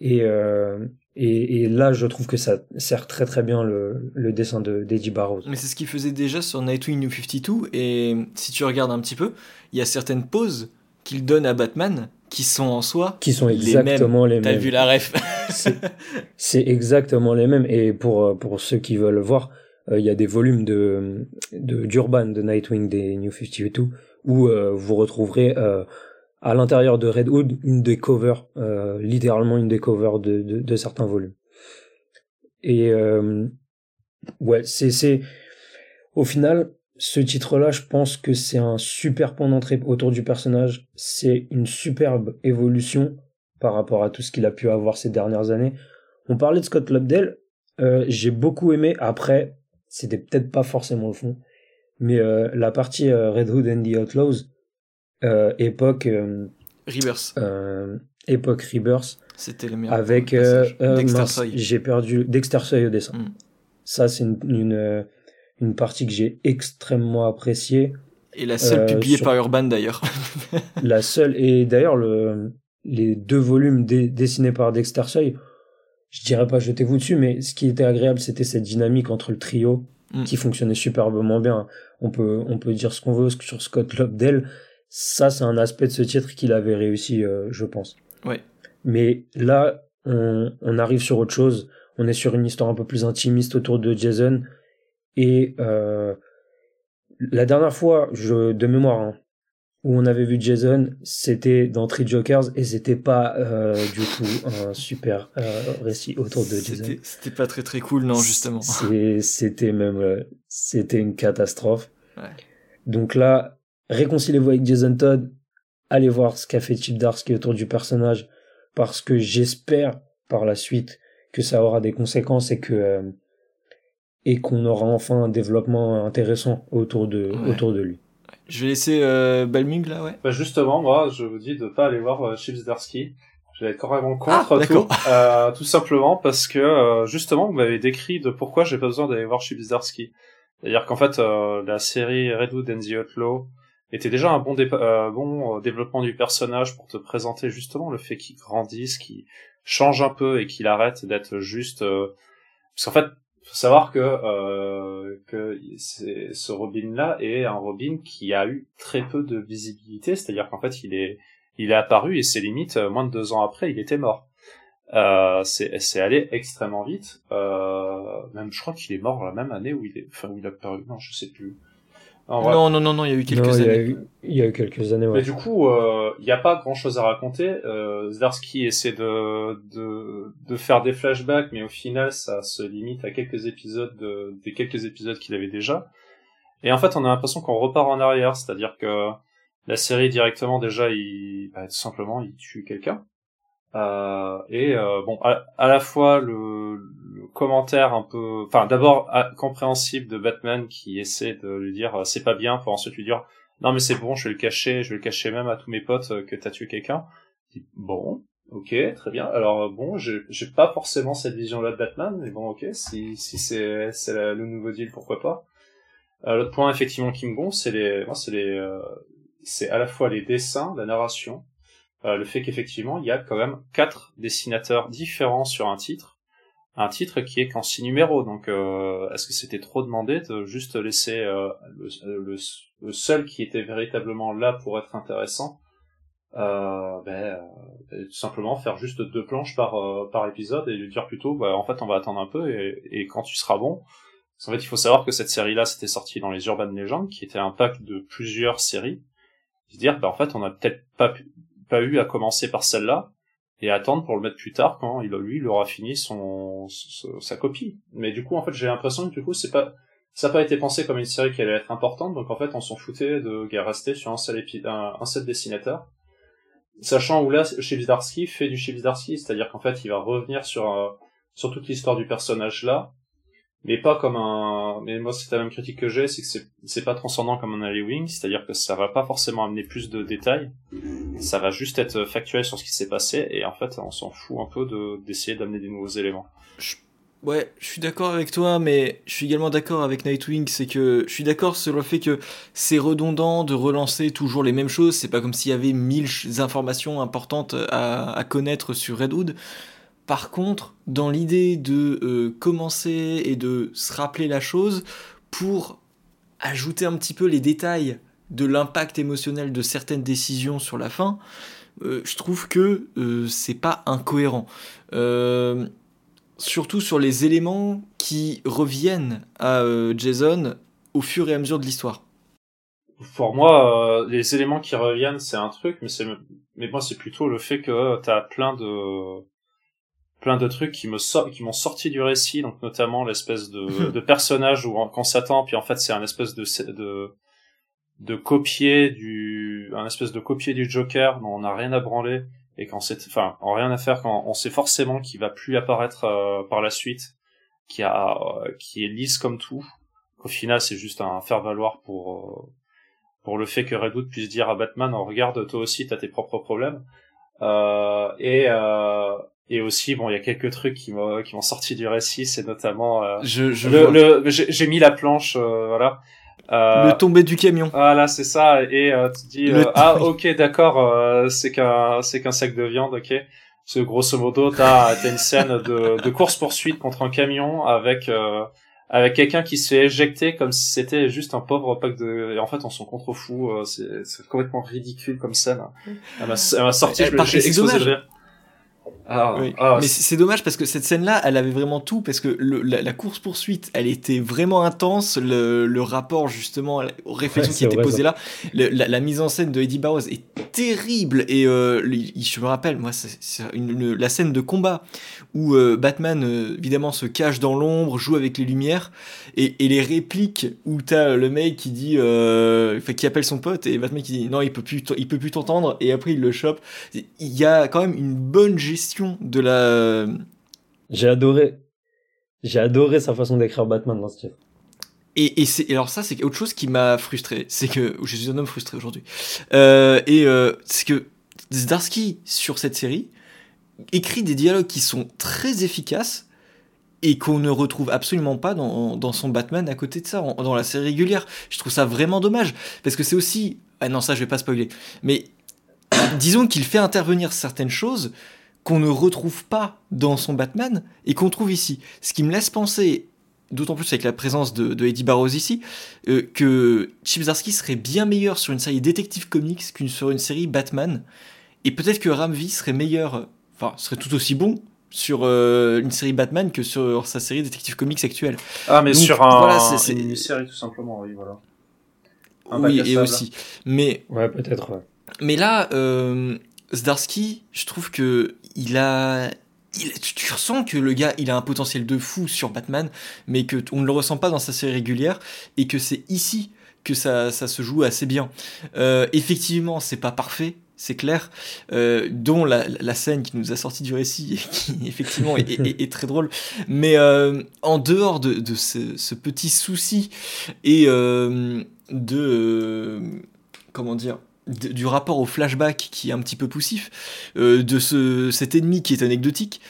Et, euh, et, et, là, je trouve que ça sert très très bien le, le dessin de d'Eddie Barrows. Mais c'est ce qu'il faisait déjà sur Nightwing New 52, et si tu regardes un petit peu, il y a certaines poses qu'il donne à Batman qui sont en soi qui sont exactement les mêmes. T'as vu la ref? C'est exactement les mêmes. Et pour euh, pour ceux qui veulent voir, euh, il y a des volumes de d'Urban de, Nightwing des New 52 où euh, vous retrouverez à l'intérieur de Red Hood une des covers, littéralement une des covers de, de, de certains volumes. Et ouais, c'est c'est au final ce titre-là, je pense que c'est un super point d'entrée autour du personnage. C'est une superbe évolution par rapport à tout ce qu'il a pu avoir ces dernières années. On parlait de Scott Lobdell. Euh, j'ai beaucoup aimé. Après, c'était peut-être pas forcément le fond. Mais euh, la partie euh, Red Hood and the Outlaws, euh, époque... Euh, Rebirth. époque Rebirth. C'était le meilleur. Avec... Dexter J'ai perdu Dexter Soy au dessin. Mm. Ça, c'est une, une une partie que j'ai extrêmement appréciée. Et la seule publiée euh, par Urban d'ailleurs. la seule, et d'ailleurs le, les deux volumes dessinés par Dexter Soy, je dirais pas jetez-vous dessus, mais ce qui était agréable, c'était cette dynamique entre le trio mm. qui fonctionnait superbement bien. On peut, on peut dire ce qu'on veut sur Scott Lobdell. Ça, c'est un aspect de ce titre qu'il avait réussi, euh, je pense. Ouais. Mais là, on, on arrive sur autre chose. On est sur une histoire un peu plus intimiste autour de Jason et euh, la dernière fois, je, de mémoire, hein, où on avait vu Jason, c'était dans Three Jokers et c'était pas euh, du tout un super euh, récit autour de Jason. C'était pas très très cool, non, justement. C'était même, c'était une catastrophe. Donc là, réconciliez-vous avec Jason Todd, allez voir ce qu'a fait Chip Darsky autour du personnage, parce que j'espère par la suite que ça aura des conséquences et que et qu'on aura enfin un développement intéressant autour de, autour de lui. Je vais laisser euh, Balming là, ouais. Bah justement, moi, je vous dis de pas aller voir euh, Chips Darsky. Je vais être carrément contre ah, tout, euh, tout simplement parce que euh, justement, vous m'avez décrit de pourquoi j'ai pas besoin d'aller voir Chips Darsky. C'est-à-dire qu'en fait, euh, la série Redwood and the Outlaw était déjà un bon, bon développement du personnage pour te présenter justement le fait qu'il grandisse, qu'il change un peu et qu'il arrête d'être juste. Parce qu'en fait, faut savoir que euh, que ce Robin là est un Robin qui a eu très peu de visibilité, c'est-à-dire qu'en fait il est il est apparu et c'est limite euh, moins de deux ans après il était mort. Euh, c'est allé extrêmement vite. Euh, même, je crois qu'il est mort la même année où il est, enfin où il a paru. Non, je sais plus. Non, non, non, non, il y a eu quelques années. Il y, a eu, quelques années. Ouais. Mais du coup, euh, il n'y a pas grand-chose à raconter. Euh, Zdarsky essaie de, de de faire des flashbacks, mais au final, ça se limite à quelques épisodes de, des quelques épisodes qu'il avait déjà. Et en fait, on a l'impression qu'on repart en arrière, c'est-à-dire que la série directement déjà, il bah, tout simplement, il tue quelqu'un. Euh, et euh, bon, à, la fois le, le, commentaire un peu, enfin d'abord compréhensible de Batman qui essaie de lui dire euh, c'est pas bien, pour ensuite lui dire non mais c'est bon, je vais le cacher, je vais le cacher même à tous mes potes euh, que t'as tué quelqu'un. Bon, ok, très bien. Alors bon, j'ai pas forcément cette vision-là de Batman, mais bon, ok, si si c'est le nouveau deal, pourquoi pas. Euh, L'autre point effectivement qui me gonfle, c'est les, c'est les, c'est à la fois les dessins, la narration, euh, le fait qu'effectivement il y a quand même quatre dessinateurs différents sur un titre, un titre qui est qu'en six numéros. Donc euh, est-ce que c'était trop demandé de juste laisser euh, le, le, seul qui était véritablement là pour être intéressant euh, ben, tout simplement faire juste deux planches par par épisode et lui dire plutôt bah, en fait on va attendre un peu et, et quand tu seras bon. En fait il faut savoir que cette série là c'était sorti dans les Urban Legends qui était un pack de plusieurs séries. Se dire bah en fait on a peut-être pas pu, pas eu à commencer par celle-là et attendre pour le mettre plus tard quand il lui il aura fini son, sa copie. Mais du coup en fait j'ai l'impression que du coup c'est pas ça n'a pas été pensé comme une série qui allait être importante donc en fait on s'en foutait de rester sur un seul épi un, seul dessinateur. Sachant où là Chibzdarsky fait du Chibzdarsky, c'est-à-dire qu'en fait il va revenir sur euh, sur toute l'histoire du personnage là mais pas comme un mais moi c'est la même critique que j'ai c'est que c'est pas transcendant comme un Wing c'est-à-dire que ça va pas forcément amener plus de détails. Ça va juste être factuel sur ce qui s'est passé et en fait on s'en fout un peu de d'essayer d'amener des nouveaux éléments. Ouais, je suis d'accord avec toi, mais je suis également d'accord avec Nightwing, c'est que je suis d'accord sur le fait que c'est redondant de relancer toujours les mêmes choses, c'est pas comme s'il y avait mille informations importantes à, à connaître sur Redwood, par contre, dans l'idée de euh, commencer et de se rappeler la chose pour ajouter un petit peu les détails de l'impact émotionnel de certaines décisions sur la fin, euh, je trouve que euh, c'est pas incohérent. surtout sur les éléments qui reviennent à Jason au fur et à mesure de l'histoire. Pour moi, les éléments qui reviennent, c'est un truc, mais mais moi c'est plutôt le fait que tu as plein de plein de trucs qui me so qui m'ont sorti du récit donc notamment l'espèce de, de personnage où qu'on s'attend puis en fait c'est un espèce de de de copier du un espèce de copier du Joker dont on n'a rien à branler et quand c'est enfin on rien à faire quand on sait forcément qu'il va plus apparaître euh, par la suite qui a euh, qui est lisse comme tout au final c'est juste un faire valoir pour euh, pour le fait que Redwood puisse dire à Batman oh, regarde toi aussi t'as tes propres problèmes et et aussi, bon, il y a quelques trucs qui m'ont qui m'ont sorti du récit, c'est notamment euh, je, je le, j'ai mis la planche, euh, voilà. Euh, le tombé du camion. Voilà, c'est ça. Et euh, tu dis ah ok d'accord, c'est qu'un c'est qu'un sac de viande, ok. Parce grosso modo, t'as as une scène de, de course poursuite contre un camion avec avec quelqu'un qui se fait éjecter comme si c'était juste un pauvre pack de et en fait on s'en contrefou c'est complètement ridicule comme scène elle m'a sorti je me suis explosé ah, ah, mais c'est dommage parce que cette scène-là, elle avait vraiment tout parce que la, course poursuite, elle était vraiment intense. Le, le rapport justement aux réflexions qui étaient posées là, la, mise en scène de Eddie Barrows est terrible. Et euh, je me rappelle, moi, c'est la scène de combat où euh, Batman euh, évidemment se cache dans l'ombre, joue avec les lumières et, et les répliques où t'as le mec qui dit, qui appelle son pote et Batman qui dit non, il peut plus, il peut plus t'entendre. Et après il le chope. Il y a quand même une bonne gestion de la. J'ai adoré. J'ai adoré sa façon d'écrire Batman dans ce titre. Et, et c'est alors ça c'est autre chose qui m'a frustré, c'est que je suis un homme frustré aujourd'hui. Euh, et euh, c'est que Zdarsky sur cette série écrit des dialogues qui sont très efficaces et qu'on ne retrouve absolument pas dans, dans, son Batman à côté de ça, dans la série régulière. Je trouve ça vraiment dommage parce que c'est aussi ah non ça je vais pas spoiler, mais disons qu'il fait intervenir certaines choses qu'on ne retrouve pas dans son Batman et qu'on trouve ici. Ce qui me laisse penser, d'autant plus avec la présence de, Eddie Barrows ici, euh, que Chip Zdarsky serait bien meilleur sur une série Detective Comics qu'une sur une série Batman. Et peut-être que Ramvi serait meilleur, enfin, serait tout aussi bon sur euh, une série Batman que sur sa série Détective Comics actuelle. Ah, mais sur un, une série tout simplement, oui, voilà. oui, et aussi. Mais. Ouais, peut-être, ouais. Mais là, euh, Zdarsky, je trouve que il a. Il, tu ressens que le gars, il a un potentiel de fou sur Batman, mais que on ne le ressent pas dans sa série régulière, et que c'est ici que ça, ça se joue assez bien. Euh, effectivement, c'est pas parfait, c'est clair, euh, dont la, scène qui nous a sorti du récit, et qui effectivement est, très drôle. Mais euh, en dehors de, ce, petit souci et de comment dire du rapport au flashback qui est un petit peu poussif, euh, de ce, cet ennemi qui est anecdotique,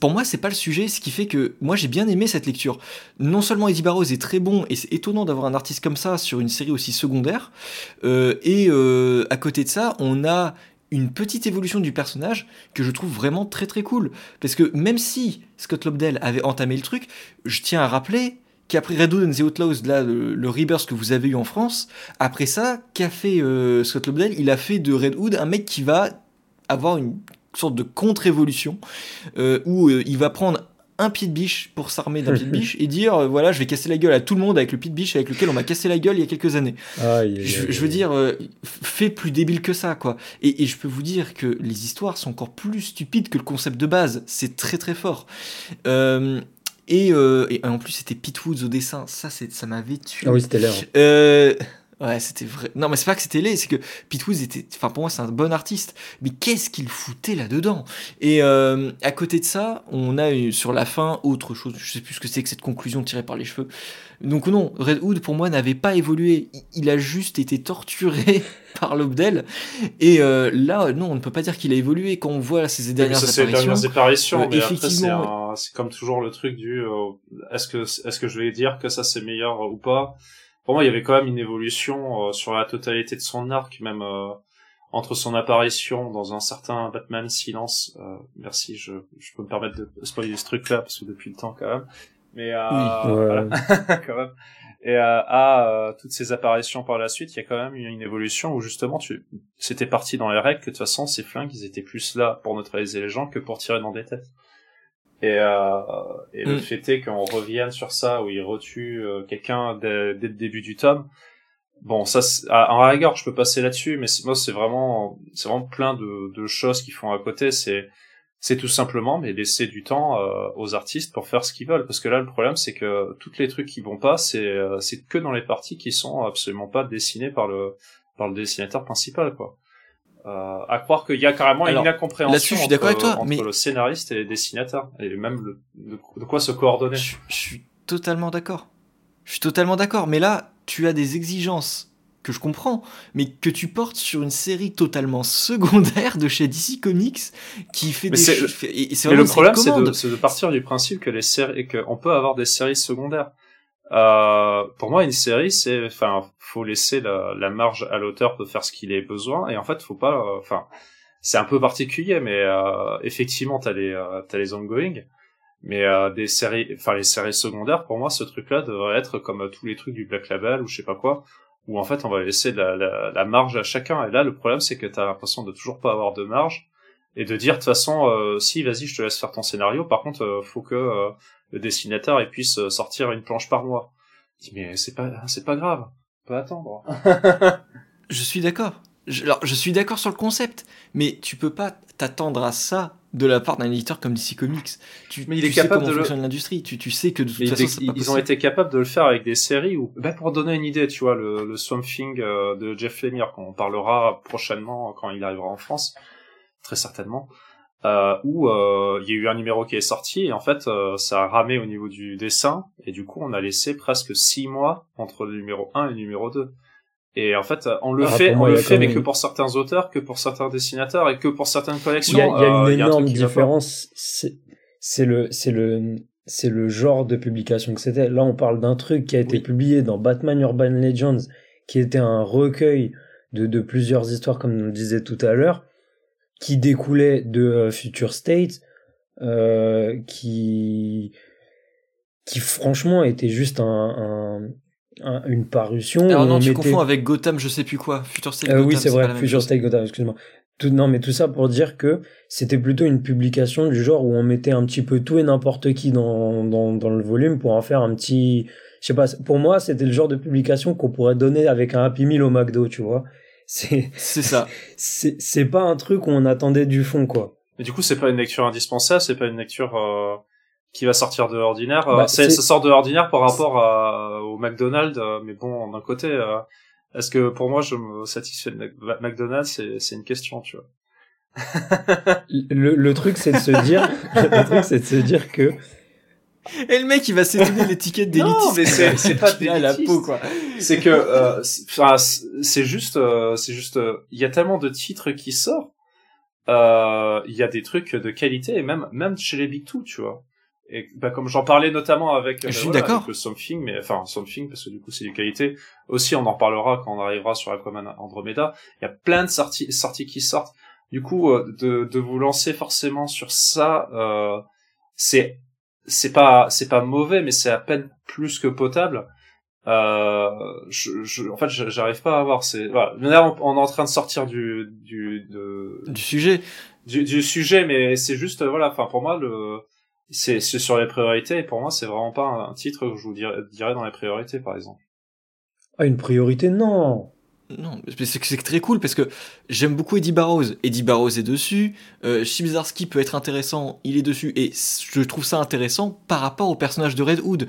pour moi, c'est pas le sujet, ce qui fait que moi j'ai bien aimé cette lecture. Non seulement Eddie Barrows est très bon, et c'est étonnant d'avoir un artiste comme ça sur une série aussi secondaire, euh, et euh, à côté de ça, on a une petite évolution du personnage que je trouve vraiment très très cool. Parce que même si Scott Lobdell avait entamé le truc, je tiens à rappeler qu'après Red Hood and the Outlaws, là, le, le, rebirth que vous avez eu en France, après ça, qu'a fait euh, Scott Lobdell Il a fait de Red Hood un mec qui va avoir une sorte de contre-évolution euh, où euh, il va prendre un pied de biche pour s'armer d'un pied de biche et dire euh, voilà je vais casser la gueule à tout le monde avec le pied de biche avec lequel on m'a cassé la gueule il y a quelques années. Je, veux dire fait plus débile que ça quoi. Et, et, je peux vous dire que les histoires sont encore plus stupides que le concept de base. C'est très très fort et, et, en plus c'était Pete Woods au dessin. Ça c'est ça m'avait tué. Ah oui c'était l'air Ouais, c'était vrai. Non, mais c'est pas que c'était laid, c'est que Pete Woods était. Enfin, pour moi, c'est un bon artiste. Mais qu'est-ce qu'il foutait là-dedans? Et euh, à côté de ça, on a eu, sur la fin autre chose. Je sais plus ce que c'est que cette conclusion tirée par les cheveux. Donc, non, Red Hood, pour moi, n'avait pas évolué. Il a juste été torturé par Lobdell. Et euh, là, non, on ne peut pas dire qu'il a évolué. Quand on voit ses dernières apparitions. Dernières apparitions, euh, mais effectivement. C'est comme toujours le truc du. Euh, est-ce que, est-ce que je vais dire que ça c'est meilleur ou pas? Pour moi, il y avait quand même une évolution euh, sur la totalité de son arc, même euh, entre son apparition dans un certain Batman Silence. Euh, merci, je, je peux me permettre de spoiler ce truc-là parce que depuis le temps quand même. Mais voilà, quand même. Et à toutes ces apparitions par la suite, il y a quand même une, une évolution où justement, tu, c'était parti dans les règles que de toute façon, ces flingues, ils étaient plus là pour neutraliser les gens que pour tirer dans des têtes. Et, euh, et le mm. fait est qu'on revienne sur ça où il retue euh, quelqu'un dès, dès, le début du tome. Bon, ça, en rigueur, je peux passer là-dessus, mais moi, c'est vraiment, c'est vraiment plein de, de choses qui font à côté. C'est, c'est tout simplement, mais laisser du temps euh, aux artistes pour faire ce qu'ils veulent. Parce que là, le problème, c'est que tous les trucs qui vont pas, c'est, euh, c'est que dans les parties qui sont absolument pas dessinés par le, par le dessinateur principal, quoi. Euh, à croire qu'il y a carrément une incompréhension entre, avec toi, entre le scénariste et le dessinateur, et même le, de, quoi se coordonner. Je, suis totalement d'accord. Je suis totalement d'accord, mais là, tu as des exigences que je comprends, mais que tu portes sur une série totalement secondaire de chez DC Comics qui fait mais des choses. Mais le problème, c'est de, de, partir du principe que les séries, qu'on peut avoir des séries secondaires. Euh, pour moi, une série, c'est, enfin, faut laisser la, la marge à l'auteur de faire ce qu'il ait besoin, et en fait, faut pas, euh, enfin, c'est un peu particulier, mais euh, effectivement, t'as les, euh, t'as les ongoing, mais des séries, enfin, les séries secondaires, pour moi, ce truc-là devrait être comme tous les trucs du Black Label ou je sais pas quoi, où en fait, on va laisser la, la, la marge à chacun. Et là, le problème, c'est que t'as l'impression de toujours pas avoir de marge et de dire de toute façon, si, vas-y, je te laisse faire ton scénario. Par contre, faut que le dessinateur et puisse euh, sortir une planche par mois. Je dis mais c'est pas c'est pas grave, on peut attendre. je suis d'accord. Je, alors je suis d'accord sur le concept, mais tu peux pas t'attendre à ça de la part d'un éditeur comme DC Comics. Tu, mais il est capable de fonctionne l'industrie. Tu, tu sais que de toute façon, ils ont été capables de le faire avec des séries où, ben pour donner une idée, tu vois, le, le Swamp Thing euh, de Jeff Lemire, qu'on parlera prochainement quand il arrivera en France, très certainement euh, où euh, il y a eu un numéro qui est sorti et en fait euh, ça a ramé au niveau du dessin et du coup on a laissé presque six mois entre le numéro 1 et le numéro 2. Et en fait, on le ah, fait, on le fait, mais que pour certains auteurs, que pour certains dessinateurs et que pour certaines collections. Il y a, y a une énorme différence. C'est le, c'est le, c'est le genre de publication que c'était. Là, on parle d'un truc qui a été publié dans Batman Urban Legends, qui était un recueil de, de plusieurs histoires, comme on le disait tout à l'heure qui découlait de euh, Future State, euh, qui qui franchement était juste un, un, une parution. Alors non, tu confonds avec Gotham, je sais plus quoi. Future State. Euh, oui, c'est vrai. Future State Gotham, excuse-moi. tout, non, mais tout ça pour dire que c'était plutôt une publication du genre où on mettait un petit peu tout et n'importe qui dans, dans, dans le volume pour en faire un petit, je sais pas, pour moi, c'était le genre de publication qu'on pourrait donner avec un Happy Meal au McDo, tu vois. C'est, c'est ça. C'est, c'est pas un truc où on attendait du fond, quoi. Mais du coup, c'est pas une lecture indispensable, c'est pas une lecture, euh, qui va sortir de l'ordinaire. Bah, ça sort de l'ordinaire par rapport à, au McDonald's, euh, mais bon, d'un côté, euh, est-ce que pour moi, je me satisfais de McDonald's, c'est, c'est une question, tu vois. le, le truc, c'est de se dire, le truc, c'est de se dire que et le mec, il va s'étonner l'étiquette d'élite. Non, mais c'est, c'est pas à la peau, quoi. C'est que, euh, c'est juste, euh, c'est juste, euh, il y a tellement de titres qui sortent. Euh, il y a des trucs de qualité, et même, même chez les Big Two, tu vois. Et bah, comme j'en parlais notamment avec, Je suis d'accord. avec Something, mais enfin Something parce que du coup c'est du qualité. Aussi, on en reparlera quand on arrivera sur Aquaman Andromeda. Il y a plein de sorties, sorties qui sortent. Du coup, de, de vous lancer forcément sur ça, euh, c'est c'est pas c'est pas mauvais mais c'est à peine plus que potable. Euh, je, je, en fait j'arrive pas à voir c'est voilà. Là on, est en train de sortir du du de, du sujet. du, du sujet mais c'est juste voilà enfin pour moi le c'est sur les priorités et pour moi c'est vraiment pas un, titre que je vous dirais, dirais dans les priorités par exemple. Ah une priorité non non, c'est très cool parce que j'aime beaucoup Eddie Barrows. Eddie Barrows est dessus. Euh, peut être intéressant, il est dessus. Et je trouve ça intéressant par rapport au personnage de Red Hood.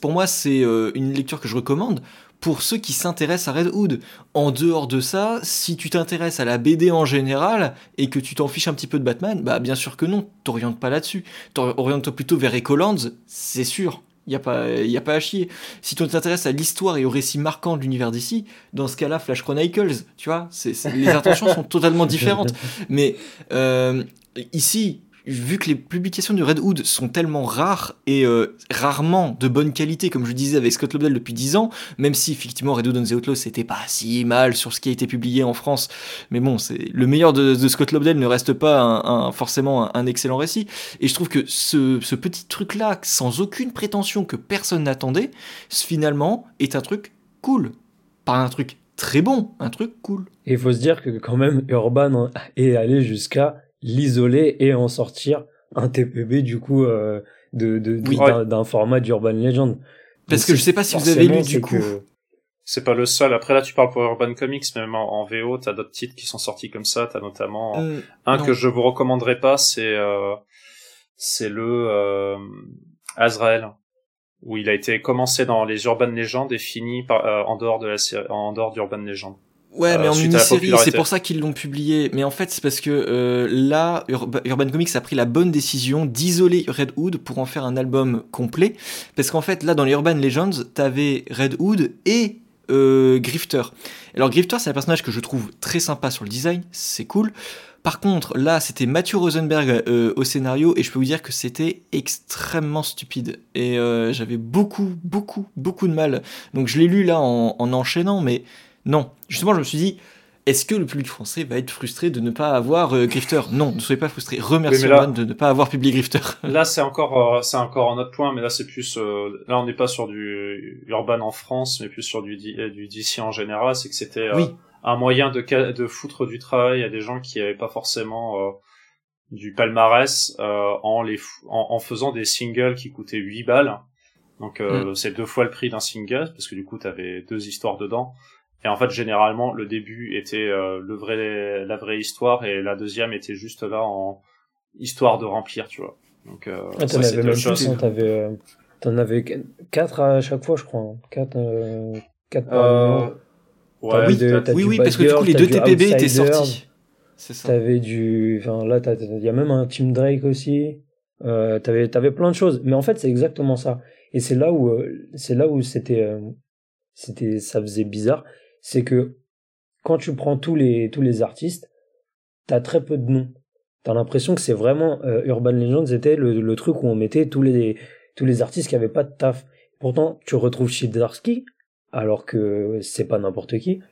Pour moi, c'est euh, une lecture que je recommande pour ceux qui s'intéressent à Red Hood. En dehors de ça, si tu t'intéresses à la BD en général et que tu t'en fiches un petit peu de Batman, bah bien sûr que non, t'orientes pas là-dessus. T'orientes-toi plutôt vers Ecolands, c'est sûr. Il n'y a, pas, y a pas à chier. Si tu t'intéresses à l'histoire et au récit marquant de l'univers d'ici, dans ce cas-là, Flash Chronicles, tu vois, les intentions sont totalement différentes. Mais euh, ici, vu que les publications du Red Hood sont tellement rares et euh, rarement de bonne qualité, comme je disais avec Scott Lobdell depuis 10 ans, même si effectivement Red Hood on the Outlaws c'était pas si mal sur ce qui a été publié en France, mais bon, c'est le meilleur de, Scott Lobdell ne reste pas un, forcément un, excellent récit. Et je trouve que ce, ce petit truc-là, sans aucune prétention que personne n'attendait, finalement est un truc cool. Pas un truc très bon, un truc cool. Et il faut se dire que quand même Urban est allé jusqu'à l'isoler et en sortir un TPB du coup euh, de, de, d'un format d'Urban Legend. Parce que je sais pas si vous avez lu du coup. C'est pas le seul. Après là, tu parles pour Urban Comics, même en, VO, t'as d'autres titres qui sont sortis comme ça. T'as notamment euh, un que je vous recommanderais pas, c'est euh, c'est le euh, Azrael, où il a été commencé dans les Urban Legends et fini par, en dehors de la série, en dehors d'Urban Legends. Ouais, mais en mini-série, c'est pour ça qu'ils l'ont publié. Mais en fait, c'est parce que euh, là, Urban Comics a pris la bonne décision d'isoler Red Hood pour en faire un album complet. Parce qu'en fait, là, dans les Urban Legends, t'avais Red Hood et euh, Grifter. Alors, Grifter, c'est un personnage que je trouve très sympa sur le design, c'est cool. Par contre, là, c'était Matthew Rosenberg euh, au scénario, et je peux vous dire que c'était extrêmement stupide. Et euh, j'avais beaucoup, beaucoup, beaucoup de mal. Donc, je l'ai lu là en, en enchaînant, mais non. Justement, je me suis dit, est-ce que le public français va être frustré de ne pas avoir euh, Grifter? Non, ne soyez pas frustrés. Remercie de ne pas avoir publié Grifter. là, c'est encore, euh, c'est encore un autre point, mais là, c'est plus, euh, là, on n'est pas sur du urban en France, mais plus sur du, du DC en général. C'est que c'était un moyen de, de foutre du travail à des gens qui n'avaient pas forcément du palmarès en les en, faisant des singles qui coûtaient 8 balles. Donc mm. c'est deux fois le prix d'un single parce que du coup, t'avais deux histoires dedans. Et en fait, généralement, le début était euh, le vrai, la vraie histoire, et la deuxième était juste là en histoire de remplir, tu vois. Donc, euh, ah, t'en avais même plus, hein, t'avais, euh, t'en avais quatre à chaque fois, je crois. Hein. Quatre, euh, quatre par ouais, oui, oui, oui, parce que du coup, les deux TPB étaient sortis. C'est ça. T'avais du, enfin, là, il y a même un Team Drake aussi. Euh, t'avais, t'avais plein de choses. Mais en fait, c'est exactement ça. Et c'est là où, c'est là où c'était, c'était, ça faisait bizarre c'est que quand tu prends tous les, tous les artistes, t'as très peu de noms. T'as l'impression que c'est vraiment euh, Urban Legends était le, le, truc où on mettait tous les, tous les artistes qui avaient pas de taf. Pourtant, tu retrouves Shidarski, alors que c'est pas n'importe qui.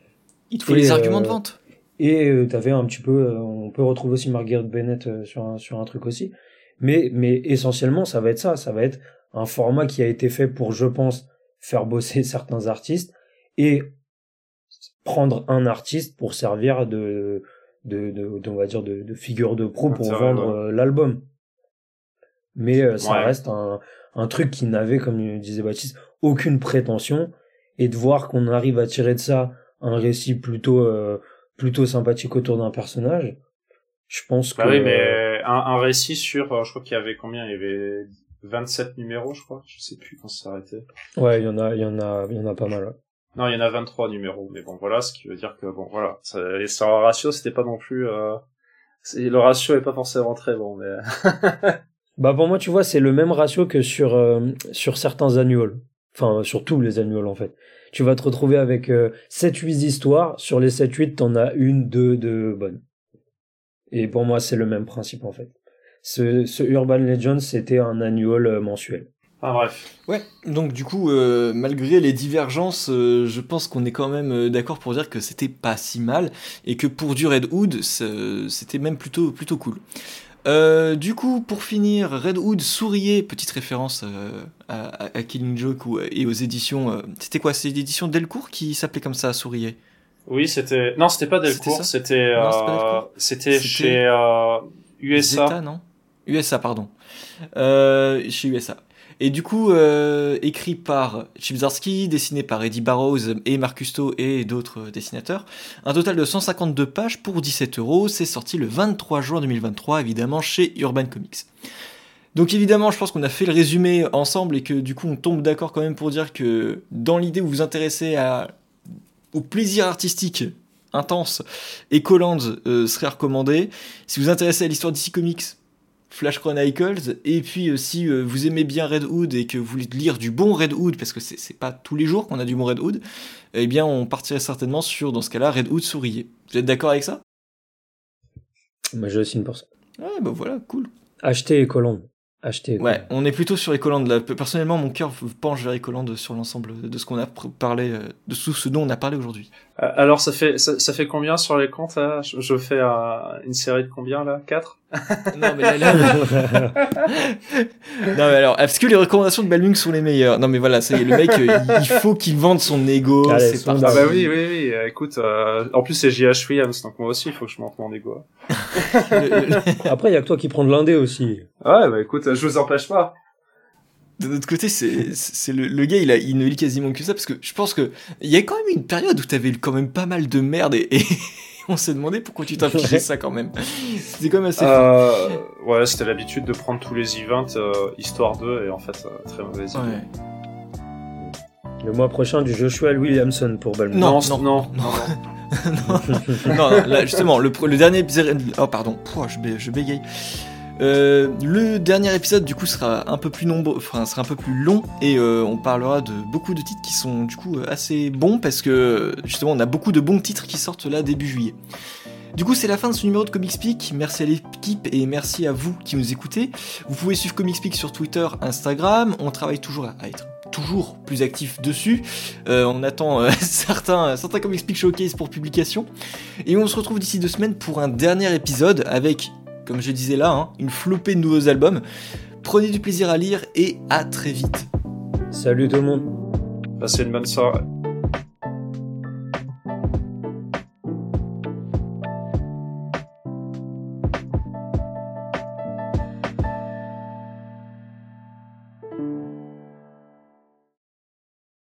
Il te faut les arguments de euh, vente. Et euh, t'avais un petit peu, on peut retrouver aussi Margaret Bennett sur un, sur un truc aussi. Mais, mais essentiellement, ça va être ça. Ça va être un format qui a été fait pour, je pense, faire bosser certains artistes et prendre un artiste pour servir de de, de, on va dire de, de figure de pro pour vendre l'album. Mais ça reste un, un truc qui n'avait, comme disait Baptiste, aucune prétention. Et de voir qu'on arrive à tirer de ça un récit plutôt plutôt sympathique autour d'un personnage, je pense bah que. oui, mais un, un récit sur, je crois qu'il y avait combien? Il y avait 27 numéros, je crois. Je sais plus quand ça s'arrêtait. Ouais, il y en a, il y en a, il y en a pas mal. Non, il y en a 23 numéros. Mais bon, voilà, ce qui veut dire que bon, voilà, ça, les ratio, c'était pas non plus. Euh... Le ratio est pas forcément très bon, mais. bah pour moi, tu vois, c'est le même ratio que sur euh, sur certains annuals. Enfin, sur tous les annuals en fait. Tu vas te retrouver avec 7-8 euh, histoires. Sur les 7-8, t'en as une, deux de bonnes. Et pour moi, c'est le même principe en fait ce, Urban Legends, c'était un annual euh, mensuel. Ah bref. Ouais, donc du coup, euh, malgré les divergences, euh, je pense qu'on est quand même d'accord pour dire que c'était pas si mal et que pour du Red Hood, c'était même plutôt, plutôt cool. du coup, pour finir, Red Hood souriait, petite référence à, Killing Joke et aux éditions. c'était quoi? C'est l'édition Delcourt qui s'appelait comme ça, souriait Oui, c'était. Non, c'était pas Delcourt, c'était. C'était chez USA. non? USA, pardon. Euh, chez USA. Et du coup, euh, écrit par Chip Zdarsky, dessiné par Eddie Barrows et Marcus Stowe et d'autres dessinateurs. Un total de 152 pages pour 17 euros. C'est sorti le 23 juin 2023, évidemment, chez Urban Comics. Donc évidemment, je pense qu'on a fait le résumé ensemble et que du coup, on tombe d'accord quand même pour dire que dans l'idée où vous vous intéressez au plaisir artistique intense, Ecoland euh, serait recommandé. Si vous vous intéressez à l'histoire d'ici Comics, Flash Chronicles. Et puis euh, si euh, vous aimez bien Red Hood et que vous voulez lire du bon Red Hood, parce que c'est pas tous les jours qu'on a du bon Red Hood, eh bien on partirait certainement sur, dans ce cas-là, Red Hood sourier. Vous êtes d'accord avec ça? Moi je signe pour ça. Ouais, bah voilà, cool. Acheter Ecoland acheter. Ouais, on est plutôt sur Ecoland. Là. Personnellement, mon cœur penche vers Ecoland sur l'ensemble de ce qu'on a parlé, euh, de tout ce dont on a parlé aujourd'hui. Alors, ça fait ça, fait combien sur les comptes là? Je, fais une série de combien là? 4 Non mais là, non mais alors, est-ce que les recommandations de Balmung sont les meilleures? Non mais voilà, ça y est, le mec, euh, il faut qu'il vende son ego. c'est Ah bah oui, oui, oui. Écoute, en plus c'est J.H. Williams, donc moi aussi, il faut que je monte mon ego. Après, il y a que toi qui prends de l'indé aussi. Ouais, bah écoute, je vous empêche pas. De notre côté, c'est le, le, gars, il, a, il ne lit quasiment que ça, parce que je pense que il y a quand même une période où t'avais quand même pas mal de merde et, on s'est demandé pourquoi tu t'infligeais ça quand même. C'était quand même assez. Euh, ouais, c'était l'habitude de prendre tous les events euh, histoire 2 et en fait, euh, très mauvaise idée. Le mois prochain du Joshua Williamson pour Balmain. Non, non, non. non, non, là, justement, le, le dernier épisode. Oh, pardon, je, je bégaye. Euh, le dernier épisode du coup sera un peu plus nombreux, enfin sera un peu plus long et euh, on parlera de beaucoup de titres qui sont du coup assez bons parce que justement on a beaucoup de bons titres qui sortent là début juillet. Du coup, c'est la fin de ce numéro de Comicspeak. Merci à l'équipe et merci à vous qui nous écoutez. Vous pouvez suivre Comicspeak sur Twitter, Instagram. On travaille toujours à être toujours plus actif dessus. Euh, on attend certains, certains Comicspeak Showcase pour publication. Et on se retrouve d'ici deux semaines pour un dernier épisode avec comme je disais là, hein, une flopée de nouveaux albums. Prenez du plaisir à lire et à très vite. Salut tout le monde. Passez une bonne soirée.